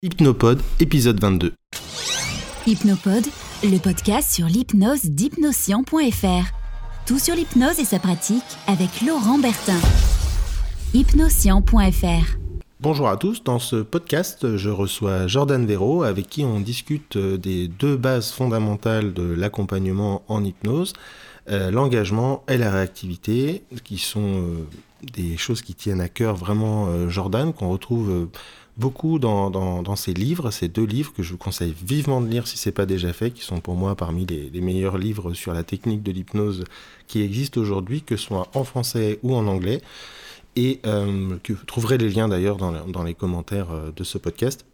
Hypnopod, épisode 22. Hypnopod, le podcast sur l'hypnose d'hypnoscient.fr. Tout sur l'hypnose et sa pratique avec Laurent Bertin. Hypnoscient.fr. Bonjour à tous, dans ce podcast, je reçois Jordan Véro avec qui on discute euh, des deux bases fondamentales de l'accompagnement en hypnose, euh, l'engagement et la réactivité, qui sont euh, des choses qui tiennent à cœur vraiment Jordan, qu'on retrouve beaucoup dans, ses livres, ces deux livres que je vous conseille vivement de lire si ce n'est pas déjà fait, qui sont pour moi parmi les, meilleurs livres sur la technique de l'hypnose qui existent aujourd'hui, que ce soit en français ou en anglais, et euh, que vous trouverez les liens d'ailleurs dans, dans, les commentaires euh, de ce podcast.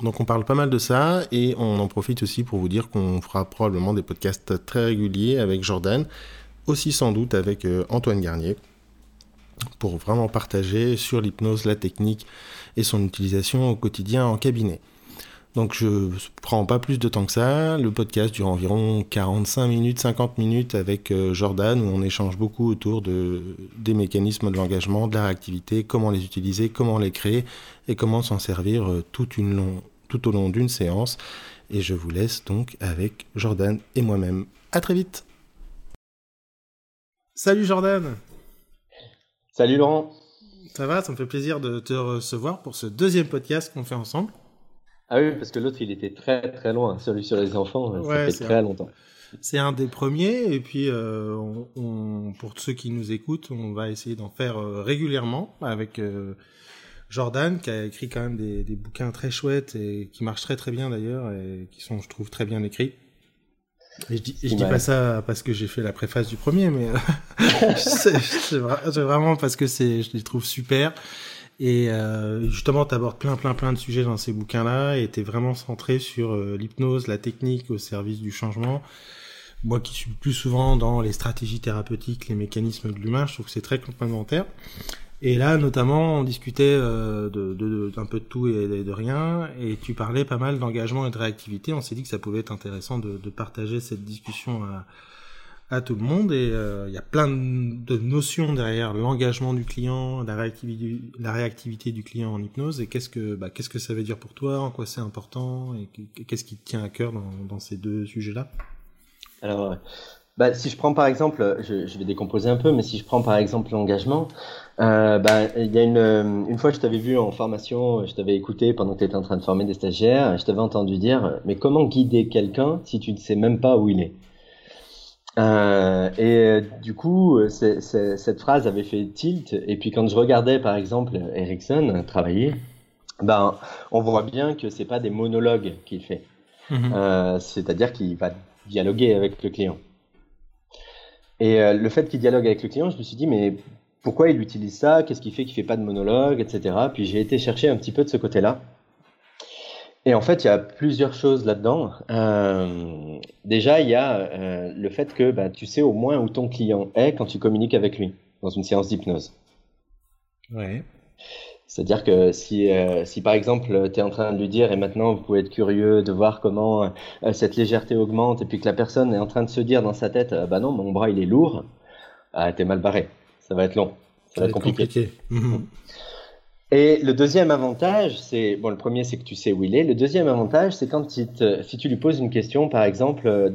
Donc on parle pas mal de ça et on en profite aussi pour vous dire qu'on fera probablement des podcasts très réguliers avec Jordan, aussi sans doute avec euh, Antoine Garnier pour vraiment partager sur l'hypnose, la technique et son utilisation au quotidien en cabinet. Donc je ne prends pas plus de temps que ça. Le podcast dure environ 45 minutes, 50 minutes avec euh, Jordan où on échange beaucoup autour de, des mécanismes de l'engagement, de la réactivité, comment les utiliser, comment les créer et comment s'en servir euh, tout, une tout au long d'une séance. Et je vous laisse donc avec Jordan et moi-même. À très vite. Salut Jordan. Salut Laurent. Ça va, ça me fait plaisir de te recevoir pour ce deuxième podcast qu'on fait ensemble. Ah oui, parce que l'autre, il était très très loin, celui sur les enfants, ça fait très longtemps. C'est un des premiers, et puis euh, on, pour ceux qui nous écoutent, on va essayer d'en faire euh, régulièrement avec euh, Jordan, qui a écrit quand même des, des, bouquins très chouettes et qui marchent très très bien d'ailleurs, et qui sont, je trouve, très bien écrits. Et je dis, je dis pas ça parce que j'ai fait la préface du premier, mais euh, c'est vraiment parce que c'est, je les trouve super. Et euh, justement, tu abordes plein, plein, plein de sujets dans ces bouquins-là, et t'es vraiment centré sur euh, l'hypnose, la technique au service du changement. Moi qui suis plus souvent dans les stratégies thérapeutiques, les mécanismes de l'humain, je trouve que c'est très complémentaire. Et là, notamment, on discutait euh, de, de, d'un peu de tout et de, rien, et tu parlais pas mal d'engagement et de réactivité. On s'est dit que ça pouvait être intéressant de, de partager cette discussion à, à tout le monde. Et euh, il y a plein de notions derrière l'engagement du client, la réactivité, la réactivité du client en hypnose. Et qu'est-ce que, bah, qu'est-ce que ça veut dire pour toi, en quoi c'est important, et qu'est-ce qui te tient à cœur dans, dans ces deux sujets-là? Alors, bah, si je prends par exemple, je, je, vais décomposer un peu, mais si je prends par exemple l'engagement, euh, bah, il y a une, une fois je t'avais vu en formation, je t'avais écouté pendant que tu étais en train de former des stagiaires, je t'avais entendu dire, mais comment guider quelqu'un si tu ne sais même pas où il est? Euh, Et du coup, cette phrase avait fait tilt, et puis quand je regardais par exemple Ericsson travailler, ben, on voit bien que c'est pas des monologues qu'il fait. Euh, C'est-à-dire qu'il va dialoguer avec le client. Et euh, le fait qu'il dialogue avec le client, je me suis dit, mais pourquoi il utilise ça? Qu'est-ce qui fait qu'il fait pas de monologue, etc. Puis j'ai été chercher un petit peu de ce côté-là. Et en fait, il y a plusieurs choses là-dedans. Euh, déjà, il y a euh, le fait que bah, tu sais au moins où ton client est quand tu communiques avec lui dans une séance d'hypnose. Ouais. C'est-à-dire que si, euh, si par exemple tu es en train de lui dire et maintenant vous pouvez être curieux de voir comment euh, cette légèreté augmente et puis que la personne est en train de se dire dans sa tête euh, bah non mon bras il est lourd, ah, t'es mal barré, ça va être long, ça, va être compliqué. Mhm. Et le deuxième avantage, c'est bon le premier c'est que tu sais où il est. Le deuxième avantage c'est quand si tu lui poses une question par exemple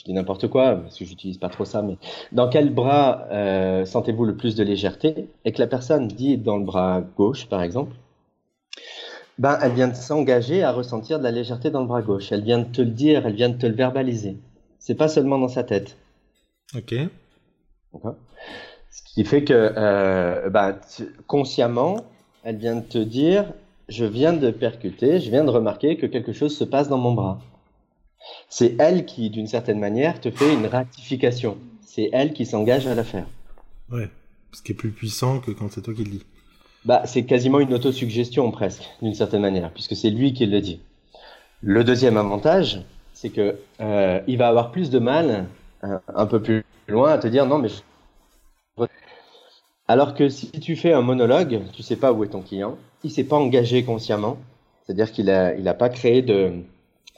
je dis n'importe quoi, parce que j'utilise pas trop ça, mais dans quel bras euh, sentez-vous le plus de légèreté Et que la personne dit dans le bras gauche, par exemple, ben, elle vient de s'engager à ressentir de la légèreté dans le bras gauche. Elle vient de te le dire, elle vient de te le verbaliser. C'est pas seulement dans sa tête. Ok. Ce qui fait que, euh, ben, consciemment, elle vient de te dire, je viens de percuter, je viens de remarquer que quelque chose se passe dans mon bras. C'est elle qui, d'une certaine manière, te fait une ratification. C'est elle qui s'engage à la faire. Ouais, ce qui est plus puissant que quand c'est toi qui le dis. Bah, c'est quasiment une autosuggestion presque, d'une certaine manière, puisque c'est lui qui le dit. Le deuxième avantage, c'est que euh, il va avoir plus de mal, un peu plus loin, à te dire non mais. Alors que si tu fais un monologue, tu sais pas où est ton client, il s'est pas engagé consciemment, c'est-à-dire qu'il a, il a pas créé de,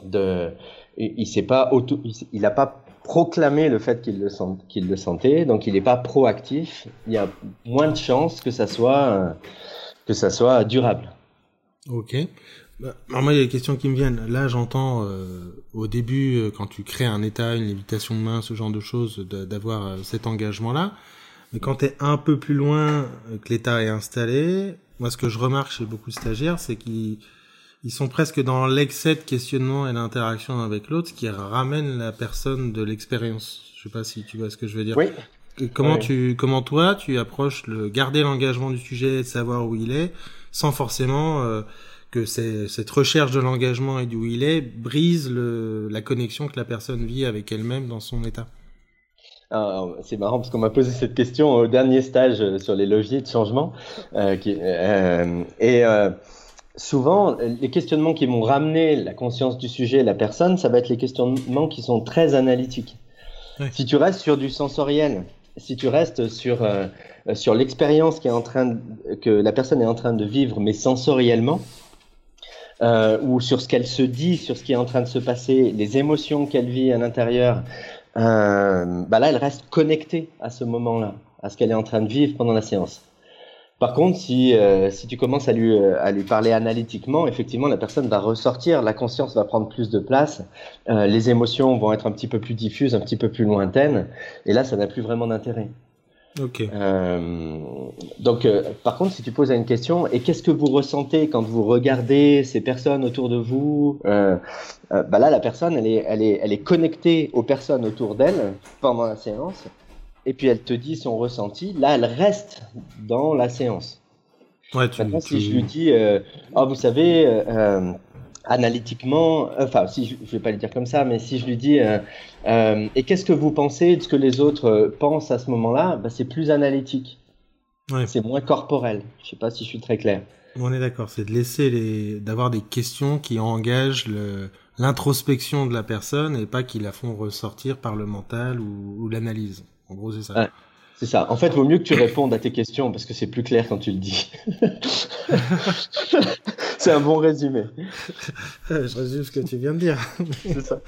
de, il s'est pas auto, il n'a pas proclamé le fait qu'il le, sentait, donc il n'est pas proactif. Il y a moins de chances que ça soit, que ça soit durable. Ok. Bah, moi, il y a des questions qui me viennent. Là, j'entends euh, au début, euh, quand tu crées un état, une lévitation de main, ce genre de choses, d'avoir euh, cet engagement-là. Mais quand tu es un peu plus loin que l'état est installé, moi, ce que je remarque chez beaucoup de stagiaires, c'est qu'ils ils sont presque dans l'excès de questionnement et l'interaction avec l'autre, ce qui ramène la personne de l'expérience. Je sais pas si tu vois ce que je veux dire. Oui. comment tu, comment toi, tu approches le garder l'engagement du sujet, de savoir où il est, sans forcément euh, que cette recherche de l'engagement et d'où il est brise le, la connexion que la personne vit avec elle-même dans son état. c'est marrant parce qu'on m'a posé cette question au dernier stage euh, sur les leviers de changement. Euh, qui, euh, et euh, souvent, les questionnements qui vont ramener la conscience du sujet, la personne, ça va être les questionnements qui sont très analytiques. Oui. Si tu restes sur du sensoriel, si tu restes sur, euh, sur l'expérience qui est en train de, que la personne est en train de vivre, mais sensoriellement, euh, ou sur ce qu'elle se dit, sur ce qui est en train de se passer, les émotions qu'elle vit à l'intérieur, euh, bah là, elle reste connectée à ce moment-là, à ce qu'elle est en train de vivre pendant la séance. Par contre, si, euh, si tu commences à lui, à lui parler analytiquement, effectivement, la personne va ressortir, la conscience va prendre plus de place, euh, les émotions vont être un petit peu plus diffuses, un petit peu plus lointaines, et là, ça n'a plus vraiment d'intérêt. Ok. Euh, donc, euh, par contre, si tu poses une question, et qu'est-ce que vous ressentez quand vous regardez ces personnes autour de vous euh, euh, bah Là, la personne, elle est, elle, est, elle est connectée aux personnes autour d'elle pendant la séance, et puis elle te dit son ressenti. Là, elle reste dans la séance. Ouais, tu, Maintenant, tu... si je lui dis, oh, vous savez, analytiquement, enfin, si je, je vais pas le dire comme ça, mais si je lui dis, euh, euh, et qu'est-ce que vous pensez de ce que les autres euh, pensent à ce moment-là, bah, c'est plus analytique. Ouais. C'est moins corporel. Je sais pas si je suis très clair. On est d'accord, c'est de laisser les, d'avoir des questions qui engagent le, l'introspection de la personne et pas qui la font ressortir par le mental ou, ou l'analyse. En gros, c'est ça. Ouais. C'est ça. En fait, il vaut mieux que tu répondes à tes questions parce que c'est plus clair quand tu le dis. c'est un bon résumé. Je résume ce que tu viens de dire. c'est ça.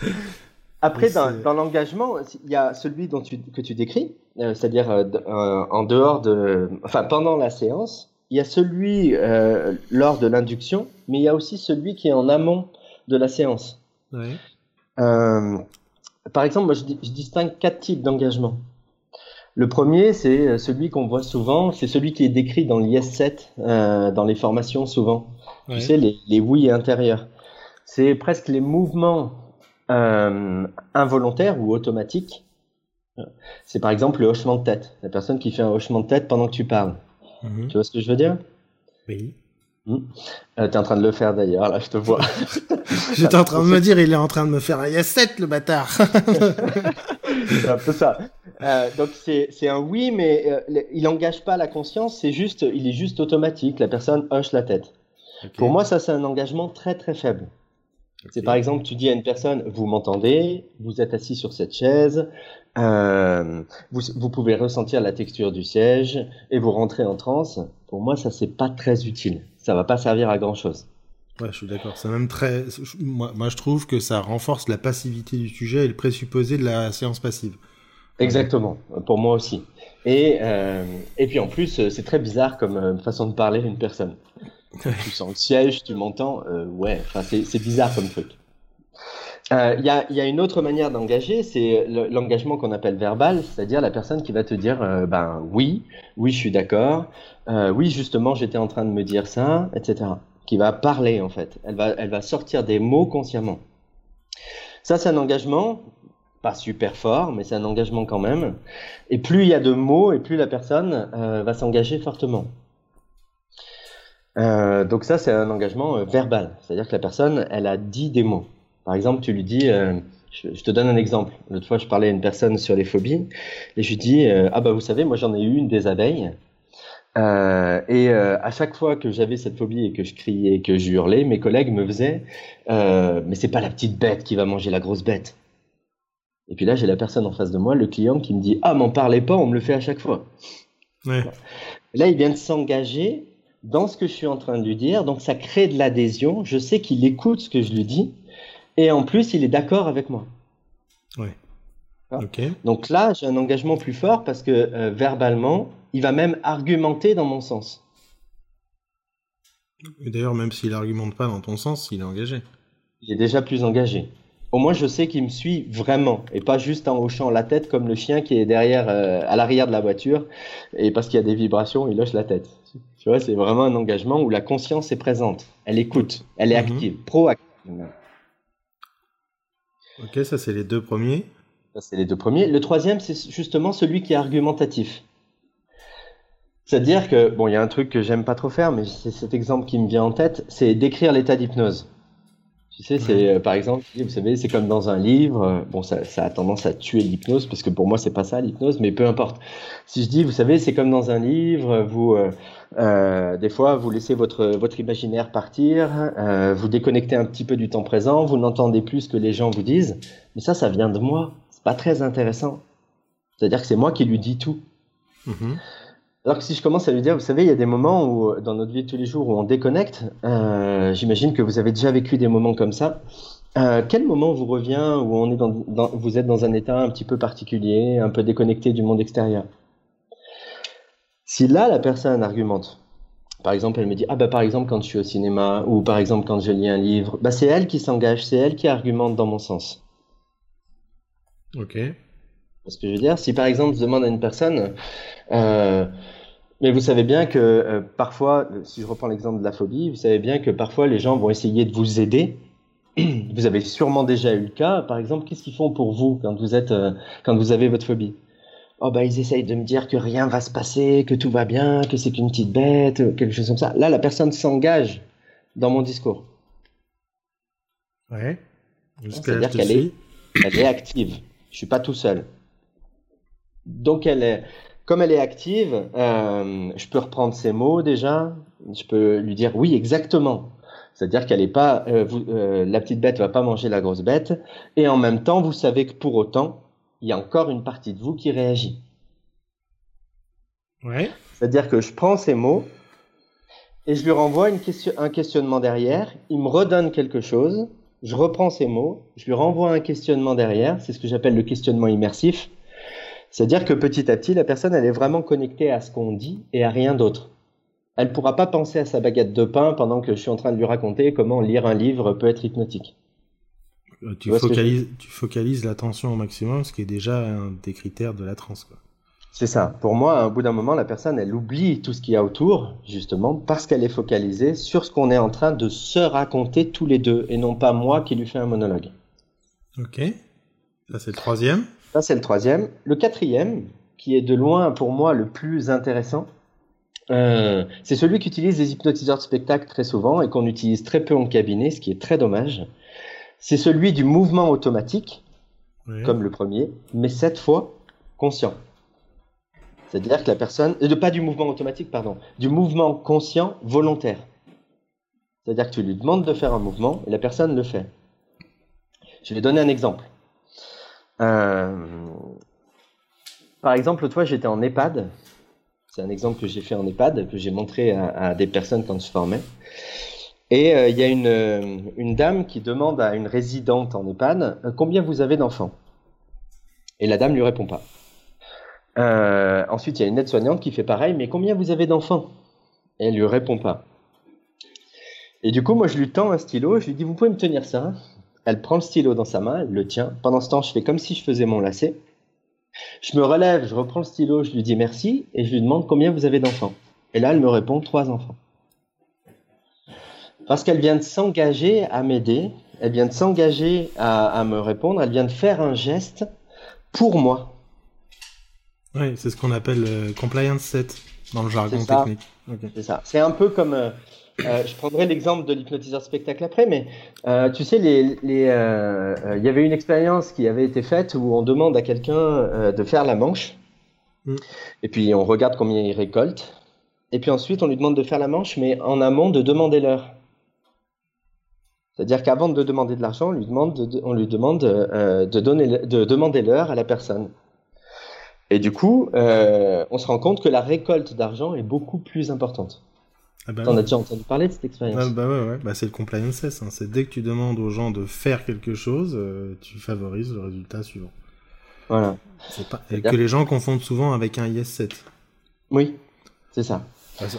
Après, dans, dans l'engagement, il y a celui dont tu, que tu décris, euh, c'est-à-dire euh, en dehors de, enfin pendant la séance. Il y a celui euh, lors de l'induction, mais il y a aussi celui qui est en amont de la séance. Par exemple, moi, je, je distingue quatre types d'engagement. Le premier, c'est celui qu'on voit souvent, c'est celui qui est décrit dans l'IS7, euh, dans les formations souvent. Ouais. Tu sais, les, les oui intérieurs. C'est presque les mouvements euh, involontaires ou automatiques. C'est par exemple le hochement de tête. La personne qui fait un hochement de tête pendant que tu parles. Mmh. Tu vois ce que je veux dire? Oui. Mmh. Euh, T'es en train de le faire d'ailleurs, là, je te vois. J'étais en train de me dire, il est en train de me faire un IS7, le bâtard. c'est un peu ça. Euh, donc c'est un oui, mais euh, il n'engage pas la conscience, c'est juste, il est juste automatique. La personne hoche la tête. Okay. Pour moi, ça c'est un engagement très très faible. Okay. C'est par exemple, tu dis à une personne, vous m'entendez, vous êtes assis sur cette chaise, euh, vous, vous, pouvez ressentir la texture du siège et vous rentrez en transe. Pour moi, ça c'est pas très utile. Ça va pas servir à grand chose. Ouais, je suis d'accord. C'est même très. Moi, moi, je trouve que ça renforce la passivité du sujet et le présupposé de la séance passive. Exactement, pour moi aussi. Et, euh, et puis en plus, c'est très bizarre comme euh, façon de parler d'une personne. tu sens le siège, tu m'entends, euh, ouais, enfin c'est bizarre comme truc. Il euh, y, a, y, a, une autre manière d'engager, c'est l'engagement qu'on appelle verbal, c'est-à-dire la personne qui va te dire, euh, ben oui, oui, je suis d'accord, euh, oui, justement, j'étais en train de me dire ça, etc. Qui va parler en fait. Elle va, sortir des mots consciemment. Ça, c'est un engagement pas super fort, mais c'est un engagement quand même. Et plus il y a de mots, et plus la personne euh, va s'engager fortement. Euh, donc ça, c'est un engagement euh, verbal, c'est-à-dire que la personne, elle a dit des mots. Par exemple, tu lui dis, je, te donne un exemple. L'autre fois, je parlais à une personne sur les phobies, et je lui dis, ah bah vous savez, moi j'en ai eu une des abeilles. Euh, et euh, à chaque fois que j'avais cette phobie et que je criais et que je hurlais, mes collègues me faisaient euh, Mais c'est pas la petite bête qui va manger la grosse bête. Et puis là, j'ai la personne en face de moi, le client, qui me dit Ah, m'en parlez pas, on me le fait à chaque fois. Ouais. Là, il vient de s'engager dans ce que je suis en train de lui dire, donc ça crée de l'adhésion. Je sais qu'il écoute ce que je lui dis, et en plus, il est d'accord avec moi. Ouais. Okay. Donc là, j'ai un engagement plus fort parce que euh, verbalement, il va même argumenter dans mon sens. D'ailleurs, même s'il argumente pas dans ton sens, il est engagé. Il est déjà plus engagé. Au moins, je sais qu'il me suit vraiment et pas juste en hochant la tête comme le chien qui est derrière, euh, à l'arrière de la voiture et parce qu'il y a des vibrations, il hoche la tête. Tu vois, c'est vraiment un engagement où la conscience est présente. Elle écoute, elle est Mhm. active, proactive. Ok, ça c'est les deux premiers. Ça, c'est les deux premiers. Le troisième, c'est justement celui qui est argumentatif. C'est-à-dire que, bon, il y a un truc que j'aime pas trop faire, mais c'est cet exemple qui me vient en tête, c'est d'écrire l'état d'hypnose. Tu sais, c'est euh, par exemple, vous savez, c'est comme dans un livre. euh, Bon, ça, ça a tendance à tuer l'hypnose, parce que pour moi, c'est pas ça l'hypnose, mais peu importe. Si je dis, vous savez, c'est comme dans un livre, vous, euh, euh, des fois, vous laissez votre votre imaginaire partir, vous déconnectez un petit peu du temps présent, vous n'entendez plus ce que les gens vous disent, mais ça, ça vient de moi. Pas très intéressant. C'est-à-dire que c'est moi qui lui dis tout. Mhm. Alors que si je commence à lui dire, vous savez, il y a des moments où, dans notre vie de tous les jours, où on déconnecte. Euh, J'imagine que vous avez déjà vécu des moments comme ça. Euh, quel moment vous revient où on est dans, dans- vous êtes dans un état un petit peu particulier, un peu déconnecté du monde extérieur? Si là, la personne argumente, par exemple, elle me dit, ah bah par exemple quand je suis au cinéma, ou par exemple quand je lis un livre, bah c'est elle qui s'engage, c'est elle qui argumente dans mon sens. Ok. Ce que je veux dire, si par exemple je demande à une personne, euh, mais vous savez bien que euh, parfois, si je reprends l'exemple de la phobie, vous savez bien que parfois les gens vont essayer de vous aider. Vous avez sûrement déjà eu le cas. Par exemple, qu'est-ce qu'ils font pour vous quand vous êtes, euh, quand vous avez votre phobie? Oh bah ils essayent de me dire que rien va se passer, que tout va bien, que c'est qu'une petite bête, quelque chose comme ça. Là, la personne s'engage dans mon discours. Ouais. Jusqu'à C'est-à-dire qu'elle est- elle est active. Je suis pas tout seul. Donc elle est, comme elle est active, euh, je peux reprendre ses mots déjà. Je peux lui dire oui exactement. C'est-à-dire qu'elle est pas, euh, vous- euh, la petite bête va pas manger la grosse bête. Et en même temps, vous savez que pour autant, il y a encore une partie de vous qui réagit. Ouais. C'est-à-dire que je prends ces mots et je lui renvoie une question, un questionnement derrière. Il me redonne quelque chose. Je reprends ces mots, je lui renvoie un questionnement derrière. C'est ce que j'appelle le questionnement immersif. C'est-à-dire que petit à petit, la personne, elle est vraiment connectée à ce qu'on dit et à rien d'autre. Elle ne pourra pas penser à sa baguette de pain pendant que je suis en train de lui raconter comment lire un livre peut être hypnotique. Euh, Tu je focalises, tu focalises l'attention au maximum, ce qui est déjà un des critères de la transe. Quoi. C'est ça. Pour moi, un bout d'un moment, la personne, elle oublie tout ce qu'il y a autour, justement, parce qu'elle est focalisée sur ce qu'on est en train de se raconter tous les deux, et non pas moi qui lui fais un monologue. Ok. Ça c'est le troisième. Ça, c'est le troisième. Le quatrième, qui est de loin pour moi le plus intéressant, euh, c'est celui qu'utilisent les hypnotiseurs de spectacle très souvent et qu'on utilise très peu en cabinet, ce qui est très dommage. C'est celui du mouvement automatique, comme le premier, mais cette fois conscient. C'est-à-dire que la personne, euh, pas du mouvement automatique, pardon, du mouvement conscient volontaire. C'est-à-dire que tu lui demandes de faire un mouvement et la personne le fait. Je vais donner un exemple. Euh, par exemple, fois, j'étais en EHPAD. C'est un exemple que j'ai fait en EHPAD, que j'ai montré à, des personnes quand je formais. Et euh, il y a une, une dame qui demande à une résidente en EHPAD combien vous avez d'enfants? Et la dame lui répond pas. Euh, ensuite, il y a une aide-soignante qui fait pareil, mais combien vous avez d'enfants? Et elle lui répond pas. Et du coup, moi, je lui tends un stylo, je lui dis, vous pouvez me tenir ça? Elle prend le stylo dans sa main, elle le tient. Pendant ce temps, je fais comme si je faisais mon lacet. Je me relève, je reprends le stylo, je lui dis merci, et je lui demande combien vous avez d'enfants. Et là, elle me répond trois enfants. Parce qu'elle vient de s'engager à m'aider, elle vient de s'engager à, à me répondre, elle vient de faire un geste pour moi. Ouais, c'est ce qu'on appelle euh, compliance set dans le jargon technique. C'est ça. C'est un peu comme. euh, euh, je prendrai l'exemple de l'hypnotiseur spectacle après, mais tu sais, les, les, il y avait une expérience qui avait été faite où on demande à quelqu'un de faire la manche, Mm. et puis on regarde combien il récolte, et puis ensuite on lui demande de faire la manche, mais en amont de demander l'heure. C'est-à-dire qu'avant de demander de l'argent, on lui demande, de, on lui demande euh, de, donner, de demander l'heure à la personne. Et du coup, euh, on se rend compte que la récolte d'argent est beaucoup plus importante. Ah bah, T'en as déjà entendu parler de cette expérience? Ah bah ouais, ouais. Bah, c'est le compliance set. hein. C'est dès que tu demandes aux gens de faire quelque chose, euh, tu favorises le résultat suivant. Voilà. Pas... Et que les gens confondent souvent avec un yes set. Oui, c'est ça.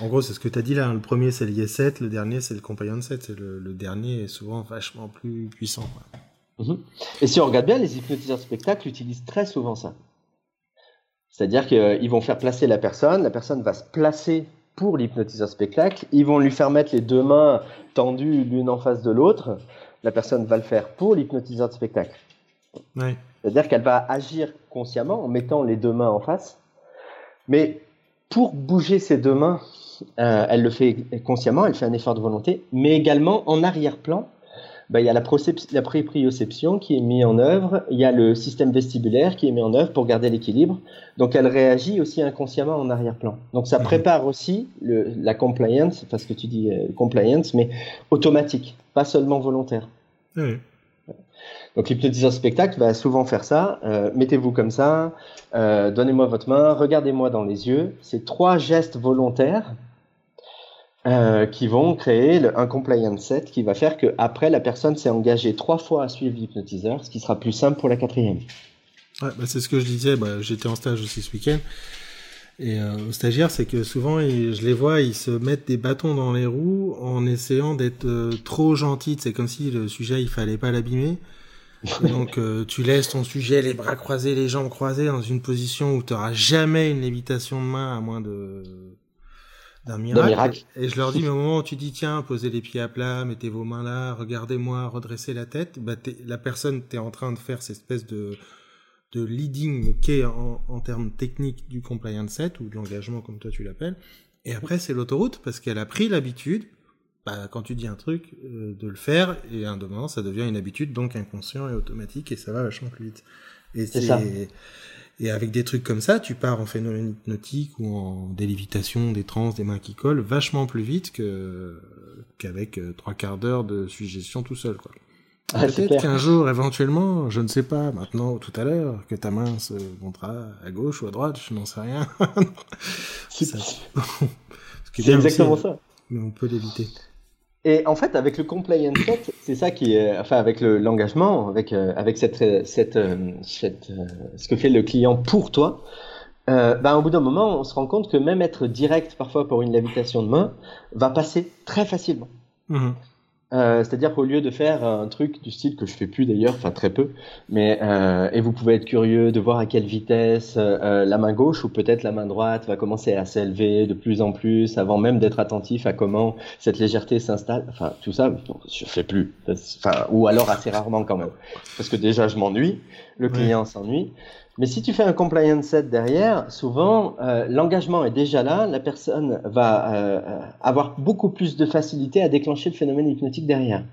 En gros, c'est ce que tu as dit là. Hein. Le premier, c'est l'IS7, le dernier, c'est le Compliance 7. Le, le, dernier est souvent vachement plus puissant. Mhm. Et si on regarde bien, les hypnotiseurs spectacles utilisent très souvent ça. C'est-à-dire qu'ils vont faire placer la personne, la personne va se placer pour l'hypnotiseur spectacle, ils vont lui faire mettre les deux mains tendues l'une en face de l'autre, la personne va le faire pour l'hypnotiseur de spectacle. C'est-à-dire qu'elle va agir consciemment en mettant les deux mains en face, mais pour bouger ses deux mains, euh, elle le fait consciemment, elle fait un effort de volonté, mais également en arrière-plan, bah, il y a la, la proprioception qui est mise en œuvre, il y a le système vestibulaire qui est mis en œuvre pour garder l'équilibre. Donc elle réagit aussi inconsciemment en arrière-plan. Donc ça mhm. prépare aussi le, la compliance, parce que tu dis euh, compliance, mais automatique, pas seulement volontaire. Donc l'hypnotiseur spectacle va souvent faire ça. Euh, mettez-vous comme ça, euh, donnez-moi votre main, regardez-moi dans les yeux. C'est trois gestes volontaires euh, qui vont créer le, un compliance set qui va faire que après la personne s'est engagée trois fois à suivre l'hypnotiseur, ce qui sera plus simple pour la quatrième. Ouais, bah c'est ce que je disais. Bah, J'étais en stage aussi ce week-end. Et euh, aux stagiaires, c'est que souvent, je les vois, ils se mettent des bâtons dans les roues en essayant d'être euh, trop gentils. C'est comme si le sujet, il fallait pas l'abîmer. donc, euh, tu laisses ton sujet les bras croisés, les jambes croisées, dans une position où tu n'auras jamais une lévitation de main, à moins de d'un miracle. Et je leur dis, mais au moment où tu dis, tiens, posez les pieds à plat, mettez vos mains là, regardez-moi, redressez la tête, bah, la personne, t'es en train de faire cette espèce de, de leading qu'est en, en termes techniques du compliance set ou de l'engagement comme toi tu l'appelles. Et après, c'est l'autoroute parce qu'elle a pris l'habitude, bah, quand tu dis un truc, euh, de le faire et un moment, ça devient une habitude, donc inconscient et automatique et ça va vachement plus vite. Et c'est et avec des trucs comme ça, tu pars en phénomène hypnotique ou en délévitation, des trans, des mains qui collent, vachement plus vite que qu'avec euh, trois quarts d'heure de suggestion tout seul, quoi. Ah, Peut-être qu'un jour, éventuellement, je ne sais pas, maintenant ou tout à l'heure, que ta main se montrera à gauche ou à droite, je n'en sais rien. c'est exactement ça. Mais on peut l'éviter. Et en fait, avec le compliance set, c'est ça qui est, enfin, avec l'engagement, avec euh, avec cette cette, euh, euh, ce que fait le client pour toi, ben, au bout d'un moment, on se rend compte que même être direct parfois pour une lévitation de main va passer très facilement. Mmh. Euh, c'est-à-dire qu'au lieu de faire un truc du style que je fais plus d'ailleurs, enfin très peu, mais euh, et vous pouvez être curieux de voir à quelle vitesse euh, la main gauche ou peut-être la main droite va commencer à s'élever de plus en plus avant même d'être attentif à comment cette légèreté s'installe. Enfin tout ça, je fais plus. Enfin ou alors assez rarement quand même, parce que déjà je m'ennuie, le client s'ennuie. Mais si tu fais un compliance set derrière, souvent euh, l'engagement est déjà là, la personne va euh, avoir beaucoup plus de facilité à déclencher le phénomène hypnotique derrière.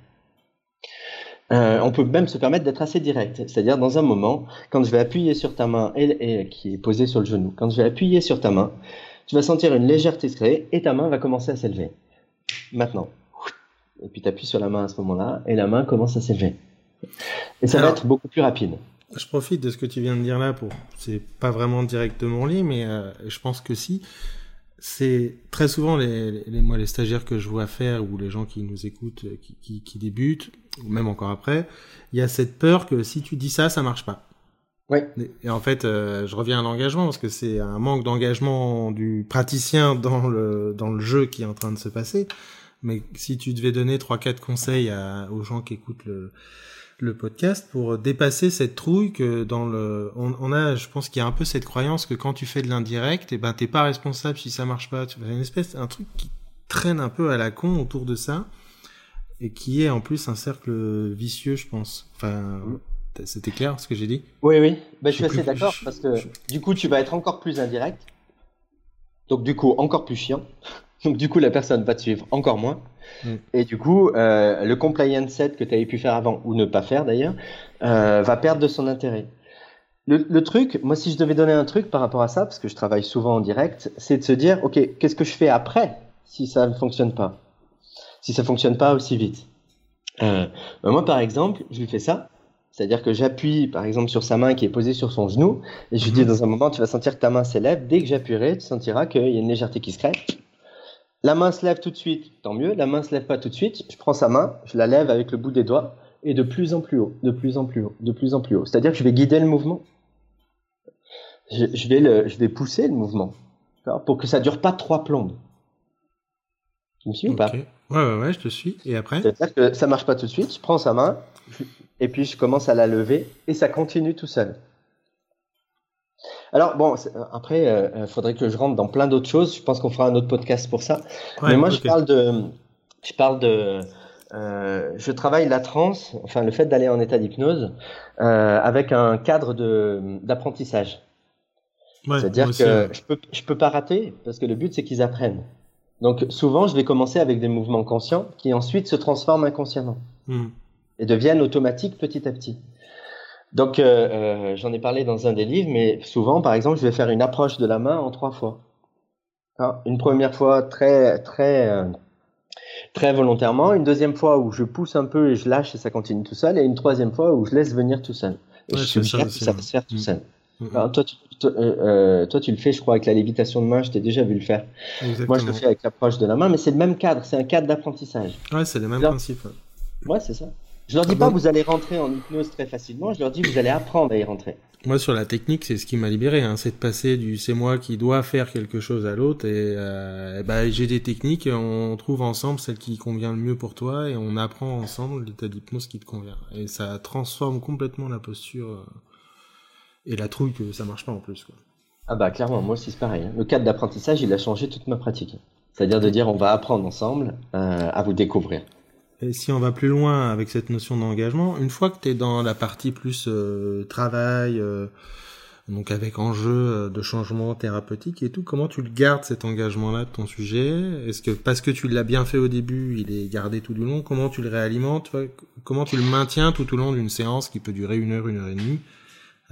Euh, on peut même se permettre d'être assez direct, c'est-à-dire dans un moment, quand je vais appuyer sur ta main et, qui est posée sur le genou, quand je vais appuyer sur ta main, tu vas sentir une légèreté se créer et ta main va commencer à s'élever. Maintenant, et puis tu appuies sur la main à ce moment-là et la main commence à s'élever. Et ça va être beaucoup plus rapide. Je profite de ce que tu viens de dire là pour, c'est pas vraiment directement lié, mais euh, je pense que si. C'est très souvent les, les, moi les stagiaires que je vois faire ou les gens qui nous écoutent, euh, qui, qui, qui débutent, ou même encore après, il y a cette peur que si tu dis ça, ça marche pas. Ouais. Et en fait, euh, je reviens à l'engagement parce que c'est un manque d'engagement du praticien dans le dans le jeu qui est en train de se passer. Mais si tu devais donner trois quatre conseils à, aux gens qui écoutent le le podcast pour dépasser cette trouille que dans le on, a je pense qu'il y a un peu cette croyance que quand tu fais de l'indirect et eh ben t'es pas responsable si ça marche pas. Tu une espèce un truc qui traîne un peu à la con autour de ça et qui est en plus un cercle vicieux je pense. Enfin c'était clair ce que j'ai dit? Oui oui. Ben, je suis assez d'accord parce que du coup tu vas être encore plus indirect. Donc du coup encore plus chiant. Donc du coup la personne va te suivre encore moins Mm. Et du coup, euh, le compliance set que tu avais pu faire avant, ou ne pas faire d'ailleurs, euh, va perdre de son intérêt. Le, truc, moi si je devais donner un truc par rapport à ça, parce que je travaille souvent en direct, c'est de se dire, ok, qu'est-ce que je fais après si ça ne fonctionne pas? Si ça fonctionne pas aussi vite euh, ben Moi par exemple, je lui fais ça, c'est-à-dire que j'appuie par exemple sur sa main qui est posée sur son genou, et je lui dis mm-hmm. dans un moment, tu vas sentir que ta main s'élève, dès que j'appuierai, tu sentiras qu'il y a une légèreté qui se crée, la main se lève tout de suite, tant mieux. La main se lève pas tout de suite. Je prends sa main, je la lève avec le bout des doigts et de plus en plus haut, de plus en plus haut, de plus en plus haut. C'est-à-dire que je vais guider le mouvement. Je, vais, le, je vais pousser le mouvement pour que ça dure pas trois plombes. Tu me suis ou pas Ouais, ouais, ouais, je te suis. Et après? C'est-à-dire que ça marche pas tout de suite. Je prends sa main et puis je commence à la lever et ça continue tout seul. Alors bon, après, il euh, faudrait que je rentre dans plein d'autres choses. Je pense qu'on fera un autre podcast pour ça. Mais moi, je parle de, je parle de, euh, je travaille la transe, enfin le fait d'aller en état d'hypnose, euh, avec un cadre d'apprentissage. C'est-à-dire que je peux, je peux pas rater parce que le but c'est qu'ils apprennent. Donc souvent, je vais commencer avec des mouvements conscients qui ensuite se transforment inconsciemment hmm. et deviennent automatiques petit à petit. Donc euh, euh, j'en ai parlé dans un des livres, mais souvent, par exemple, je vais faire une approche de la main en trois fois. Hein, une première fois très très euh, très volontairement, une deuxième fois où je pousse un peu et je lâche et ça continue tout seul, et une troisième fois où je laisse venir tout seul. Et je suis sûr que ça va se faire tout hmm. seul. Alors, toi, tu, toi, euh, toi, tu le fais, je crois, avec la lévitation de main, je t'ai déjà vu le faire. Moi, je le fais avec l'approche de la main, mais c'est le même cadre, c'est un cadre d'apprentissage. Ouais, c'est le même principe. Ouais, c'est ça. Je leur dis pas, vous allez rentrer en hypnose très facilement, je leur dis, vous allez apprendre à y rentrer. Moi, sur la technique, c'est ce qui m'a libéré, hein, c'est de passer du c'est moi qui dois faire quelque chose à l'autre, et, euh, bah, j'ai des techniques, on trouve ensemble celle qui convient le mieux pour toi, et on apprend ensemble l'état d'hypnose qui te convient. Et ça transforme complètement la posture. Euh, et la trouille que ça marche pas en plus. Quoi. Ah bah clairement, moi aussi c'est pareil. Hein. Le cadre d'apprentissage, il a changé toute ma pratique. C'est-à-dire de dire on va apprendre ensemble euh, à vous découvrir. Si on va plus loin avec cette notion d'engagement, une fois que tu es dans la partie plus euh, travail, euh, donc avec enjeu de changement thérapeutique et tout, comment tu le gardes cet engagement-là de ton sujet? Est-ce que parce que tu l'as bien fait au début, il est gardé tout du long Comment tu le réalimentes? Comment tu le maintiens tout au long d'une séance qui peut durer une heure, une heure et demie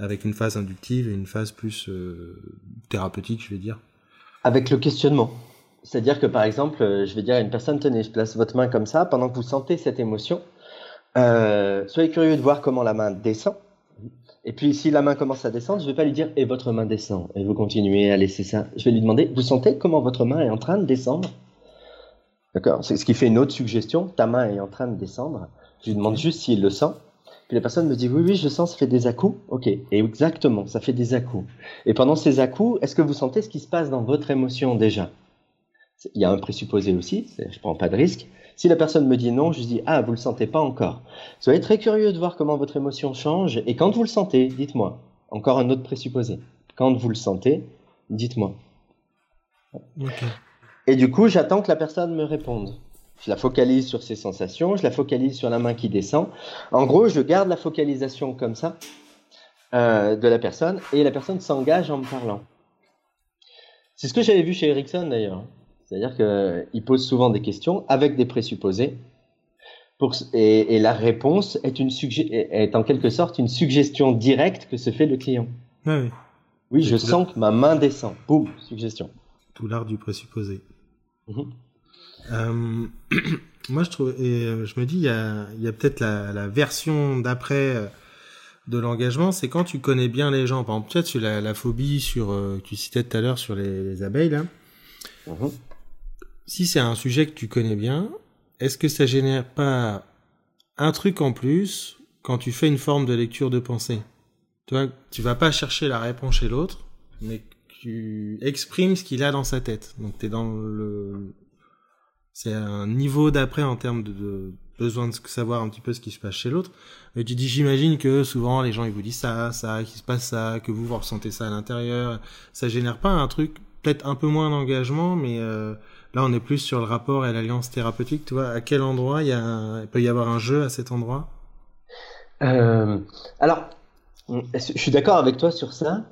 avec une phase inductive et une phase plus euh, thérapeutique, je vais dire? Avec le questionnement. C'est-à-dire que par exemple, euh, je vais dire à une personne, tenez, je place votre main comme ça, pendant que vous sentez cette émotion, euh, soyez curieux de voir comment la main descend. Et puis si la main commence à descendre, je ne vais pas lui dire et votre main descend et vous continuez à laisser ça. Je vais lui demander, vous sentez comment votre main est en train de descendre? D'accord? C'est ce qui fait une autre suggestion. Ta main est en train de descendre. Je lui demande juste s'il le sent. Puis la personne me dit oui, oui, je sens, ça fait des à-coups. Ok, et exactement, ça fait des à-coups. Et pendant ces à-coups, est-ce que vous sentez ce qui se passe dans votre émotion déjà? Il y a un présupposé aussi, je prends pas de risque. Si la personne me dit non, je dis ah, vous le sentez pas encore. Soyez très curieux de voir comment votre émotion change. Et quand vous le sentez, dites-moi. Encore un autre présupposé. Quand vous le sentez, dites-moi. Et du coup, j'attends que la personne me réponde. Je la focalise sur ses sensations, je la focalise sur la main qui descend. En gros, je garde la focalisation comme ça euh, de la personne et la personne s'engage en me parlant. C'est ce que j'avais vu chez Erickson d'ailleurs. C'est-à-dire qu'il pose souvent des questions avec des présupposés. Pour, et, la réponse est, une est en quelque sorte une suggestion directe que se fait le client. oui. oui, je sens que ma main descend. Boum, suggestion. Tout l'art du présupposé. Mhm. Euh, moi, je trouve, et euh, je me dis, il y a, y a peut-être la, la, version d'après euh, de l'engagement, c'est quand tu connais bien les gens. Par exemple, peut-être sur la, la, phobie, sur, tu citais tout à l'heure sur les, les abeilles là. Mhm. Si c'est un sujet que tu connais bien, est-ce que ça génère pas un truc en plus quand tu fais une forme de lecture de pensée? Tu vois, tu vas pas chercher la réponse chez l'autre, mais tu exprimes ce qu'il a dans sa tête. Donc tu es dans le, c'est un niveau d'après en termes de, besoin de savoir un petit peu ce qui se passe chez l'autre. Mais tu dis, j'imagine que souvent les gens ils vous disent ça, ça, qu'il se passe ça, que vous vous ressentez ça à l'intérieur. Ça génère pas un truc peut-être un peu moins d'engagement, mais euh, là on est plus sur le rapport et l'alliance thérapeutique. Tu vois, à quel endroit il, peut y avoir un jeu à cet endroit? Euh, Alors, je suis d'accord avec toi sur ça.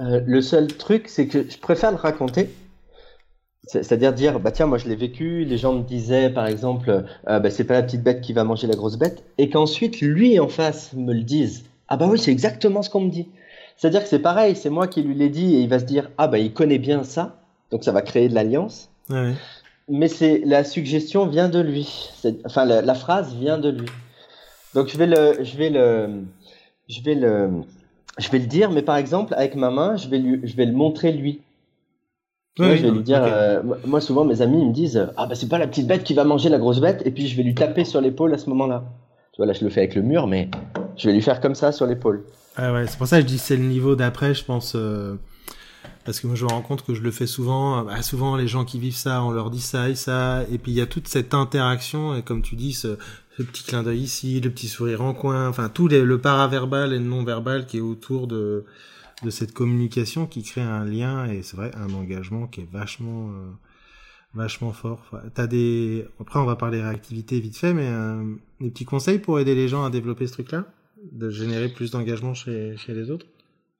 Euh, le seul truc, c'est que je préfère le raconter c'est-à-dire dire, bah tiens, moi je l'ai vécu, les gens me disaient par exemple, euh, bah, c'est pas la petite bête qui va manger la grosse bête, et qu'ensuite lui en face me le dise. Ah bah oui, c'est exactement ce qu'on me dit. C'est-à-dire que c'est pareil, c'est moi qui lui l'ai dit et il va se dire, ah bah il connaît bien ça, donc ça va créer de l'alliance. Ouais. Mais c'est la suggestion vient de lui, enfin la, la, phrase vient de lui. Donc je vais le, je vais le, je vais le, je vais le dire, mais par exemple avec ma main, je vais lui, je vais le montrer lui je vais lui dire, euh, moi souvent mes amis ils me disent, ah bah c'est pas la petite bête qui va manger la grosse bête, et puis je vais lui taper sur l'épaule à ce moment-là. Tu vois là je le fais avec le mur, mais je vais lui faire comme ça sur l'épaule. Ah ouais, c'est pour ça que je dis c'est le niveau d'après, je pense. Euh, Parce que moi, je me rends compte que je le fais souvent. Bah, souvent, les gens qui vivent ça, on leur dit ça et ça. Et puis, il y a toute cette interaction. Et comme tu dis, ce, petit clin d'œil ici, le petit sourire en coin. Enfin, tout le paraverbal et le non-verbal qui est autour de, cette communication qui crée un lien. Et c'est vrai, un engagement qui est vachement, euh, vachement fort. t'as des, après, on va parler réactivité vite fait, mais euh, des petits conseils pour aider les gens à développer ce truc-là? De générer plus d'engagement chez les autres?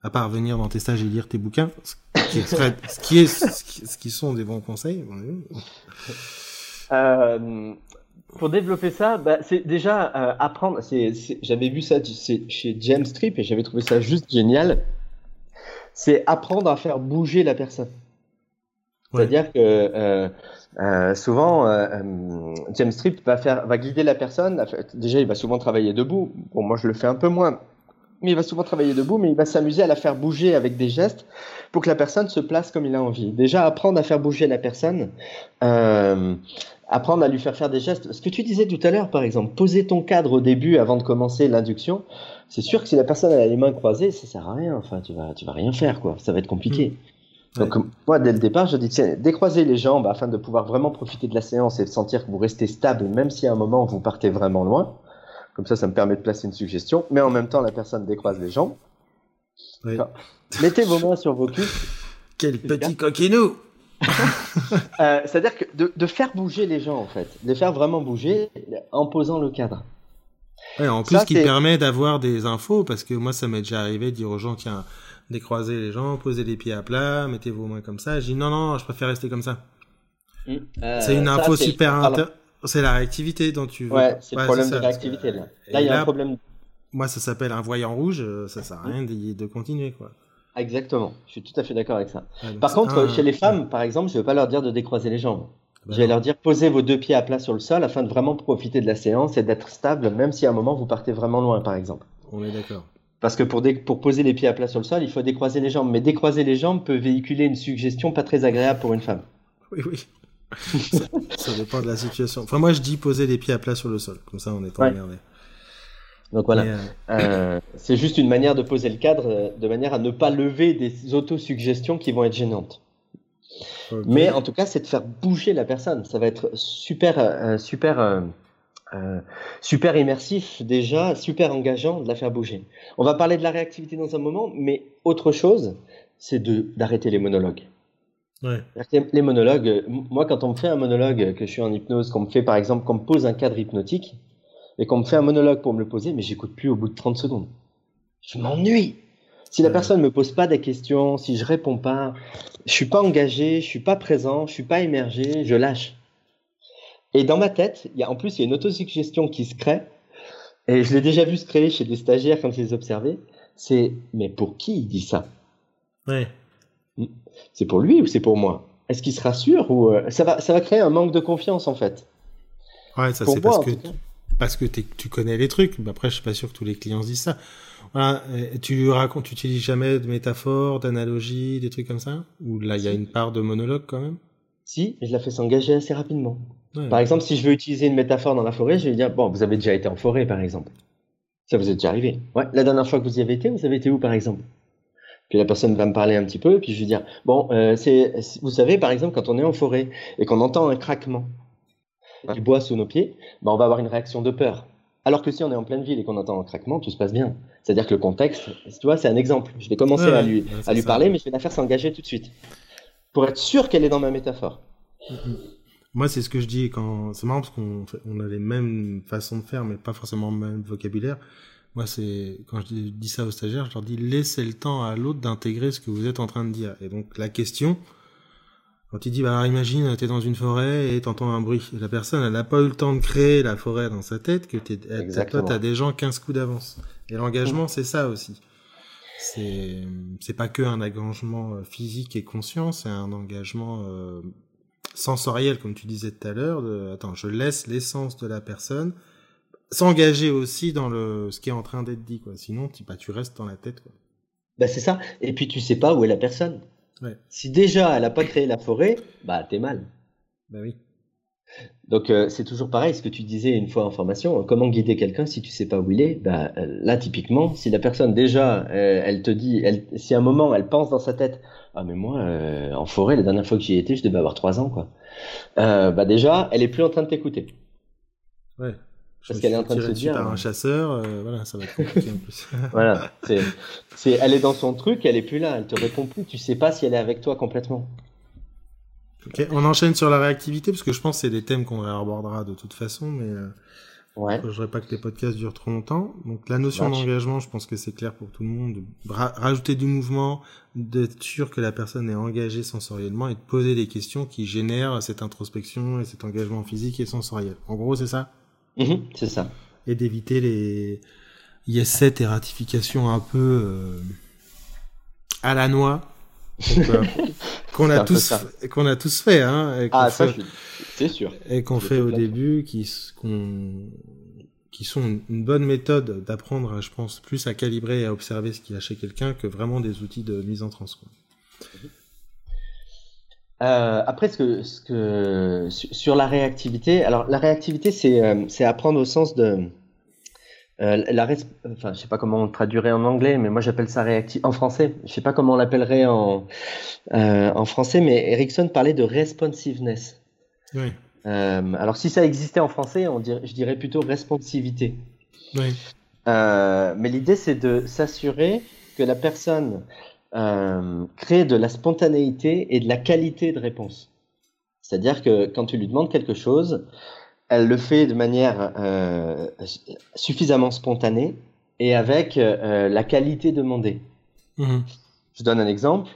À part venir dans tes stages et lire tes bouquins, ce qui est, ce qui, sont des bons conseils. Euh, pour développer ça, bah, c'est déjà euh, apprendre. j'avais vu ça chez James Tripp et j'avais trouvé ça juste génial. C'est apprendre à faire bouger la personne. C'est-à-dire que euh, souvent, James Tripp va faire, va guider la personne. Déjà, il va souvent travailler debout. Bon, moi, je le fais un peu moins mais il va souvent travailler debout, mais il va s'amuser à la faire bouger avec des gestes pour que la personne se place comme il a envie. Déjà, apprendre à faire bouger la personne, euh, apprendre à lui faire faire des gestes. Ce que tu disais tout à l'heure, par exemple, poser ton cadre au début avant de commencer l'induction, c'est sûr que si la personne a les mains croisées, ça sert à rien. Enfin, tu vas, tu vas rien faire, quoi. Ça va être compliqué. Mmh. Donc, moi, dès le départ, je dis, tiens, décroisez les jambes afin de pouvoir vraiment profiter de la séance et de sentir que vous restez stable, même si à un moment vous partez vraiment loin. Comme ça, ça me permet de placer une suggestion. Mais en même temps, la personne décroise les jambes. mettez vos mains sur vos cuisses. Quel petit coquinou euh, C'est-à-dire que de, faire bouger les gens, en fait. De les faire vraiment bouger en posant le cadre. en plus, ce qui permet d'avoir des infos, parce que moi, ça m'est déjà arrivé de dire aux gens, tiens, décroisez les jambes, posez les pieds à plat, mettez vos mains comme ça. Je dis, non, non, je préfère rester comme ça. Mmh. c'est une euh, info super intéressante c'est la réactivité dont tu veux. Ouais, c'est le problème de réactivité. Là, là il y a un problème. Moi, ça s'appelle un voyant rouge. Euh, ça sert à rien de, de continuer, quoi. Exactement. Je suis tout à fait d'accord avec ça. par contre, chez les femmes, par exemple, je ne vais pas leur dire de décroiser les jambes. Bah je vais leur dire posez vos deux pieds à plat sur le sol afin de vraiment profiter de la séance et d'être stable, même si à un moment vous partez vraiment loin, par exemple. On est d'accord. Parce que pour, pour poser les pieds à plat sur le sol, il faut décroiser les jambes. Mais décroiser les jambes peut véhiculer une suggestion pas très agréable pour une femme. Oui, oui ça, dépend de la situation. Enfin, moi, je dis poser les pieds à plat sur le sol. Comme ça, on est emmerdé. Donc voilà. Euh, euh, c'est juste une manière de poser le cadre euh, de manière à ne pas lever des autosuggestions qui vont être gênantes. Mais en tout cas, c'est de faire bouger la personne. Ça va être super, super, super immersif déjà, super engageant de la faire bouger. On va parler de la réactivité dans un moment, mais autre chose, c'est d'arrêter les monologues. Les monologues, euh, moi quand on me fait un monologue, que je suis en hypnose, qu'on me fait par exemple, qu'on me pose un cadre hypnotique, et qu'on me fait un monologue pour me le poser, mais j'écoute plus au bout de 30 secondes. Je m'ennuie. Si la personne me pose pas des questions, si je réponds pas, je suis pas engagé, je suis pas présent, je suis pas immergé, je lâche. Et dans ma tête, il y a, en plus, il y a une autosuggestion qui se crée, et je l'ai déjà vu se créer chez des stagiaires quand je les observais, c'est, mais pour qui il dit ça? Ouais c'est pour lui ou c'est pour moi? Est-ce qu'il sera sûr ou euh, ça va ça va créer un manque de confiance en fait Ouais, ça c'est parce que parce que tu connais les trucs. Mais après, je suis pas sûr que tous les clients disent ça. Voilà, tu racontes, tu utilises jamais de métaphores, d'analogies, des trucs comme ça? Ou là, il y a une part de monologue quand même? Si, je la fais s'engager assez rapidement. Par exemple, si je veux utiliser une métaphore dans la forêt, je vais dire bon, vous avez déjà été en forêt, par exemple. Ça vous est déjà arrivé. Ouais. La dernière fois que vous y avez été, vous avez été où, par exemple? Puis la personne va me parler un petit peu, puis je vais dire, bon, euh, c'est, vous savez, par exemple, quand on est en forêt et qu'on entend un craquement du bois sous nos pieds, ben, on va avoir une réaction de peur. Alors que si on est en pleine ville et qu'on entend un craquement, tout se passe bien. C'est-à-dire que le contexte, tu vois, c'est un exemple. Je vais commencer à lui, à lui parler, mais je vais la faire s'engager tout de suite. Pour être sûr qu'elle est dans ma métaphore. Mm-hmm. Moi, c'est ce que je dis quand. C'est marrant parce qu'on on a les mêmes façons de faire, mais pas forcément le même vocabulaire. Moi, c'est quand je dis ça aux stagiaires, je leur dis laissez le temps à l'autre d'intégrer ce que vous êtes en train de dire. Et donc la question, quand il dit bah imagine t'es dans une forêt et t'entends un bruit, la personne elle n'a pas eu le temps de créer la forêt dans sa tête que t'es, toi t'as des gens 15 coups d'avance. Et l'engagement c'est ça aussi. C'est c'est pas que un engagement euh, physique et conscient, c'est un engagement euh, sensoriel comme tu disais tout à l'heure. De, attends, je laisse l'essence de la personne s'engager aussi dans le ce qui est en train d'être dit quoi. Sinon tu bah, tu restes dans la tête quoi. Bah c'est ça. Et puis tu sais pas où est la personne. Si déjà elle a pas créé la forêt bah t'es mal. Bah oui. Donc euh, c'est toujours pareil, ce que tu disais une fois en formation, comment guider quelqu'un si tu sais pas où il est? Bah, Là typiquement, si la personne déjà, elle te dit, elle, si à un moment elle pense dans sa tête, ah mais moi en forêt la dernière fois que j'y étais, je devais avoir trois ans quoi. bah déjà, elle est plus en train de t'écouter. Ouais. Parce qu'elle est en train de se dire. Par un chasseur, voilà, ça va être compliqué en plus. voilà, c'est, elle est dans son truc, elle est plus là, elle te répond plus, tu sais pas si elle est avec toi complètement. Ok, on enchaîne sur la réactivité parce que je pense que c'est des thèmes qu'on abordera de toute façon, mais euh, ouais. je voudrais pas que les podcasts durent trop longtemps. Donc la notion d'engagement, je pense que c'est clair pour tout le monde. rajouter du mouvement, d'être sûr que la personne est engagée sensoriellement et de poser des questions qui génèrent cette introspection et cet engagement physique et sensoriel. En gros, c'est ça? Mhm, C'est ça. Et d'éviter les yes 7 et ratifications un peu euh, à la noix qu'on a tous qu'on a tous fait hein ah ça c'est sûr. et qu'on fait au début qui qui sont une bonne méthode d'apprendre je pense plus à calibrer et à observer ce qu'il y a chez quelqu'un que vraiment des outils de mise en transe euh, après, ce que, ce que, sur la réactivité, alors la réactivité, c'est euh, apprendre au sens de, euh, la enfin, je sais pas comment on traduirait en anglais, mais moi j'appelle ça réactif en français. Je sais pas comment on l'appellerait en euh, en français, mais Erickson parlait de responsiveness. Oui. Euh, alors si ça existait en français, on dirait, je dirais plutôt responsivité. Oui. mais l'idée c'est de s'assurer que la personne crée de la spontanéité et de la qualité de réponse. C'est-à-dire que quand tu lui demandes quelque chose, elle le fait de manière euh, suffisamment spontanée et avec euh, la qualité demandée. Mhm. Je donne un exemple.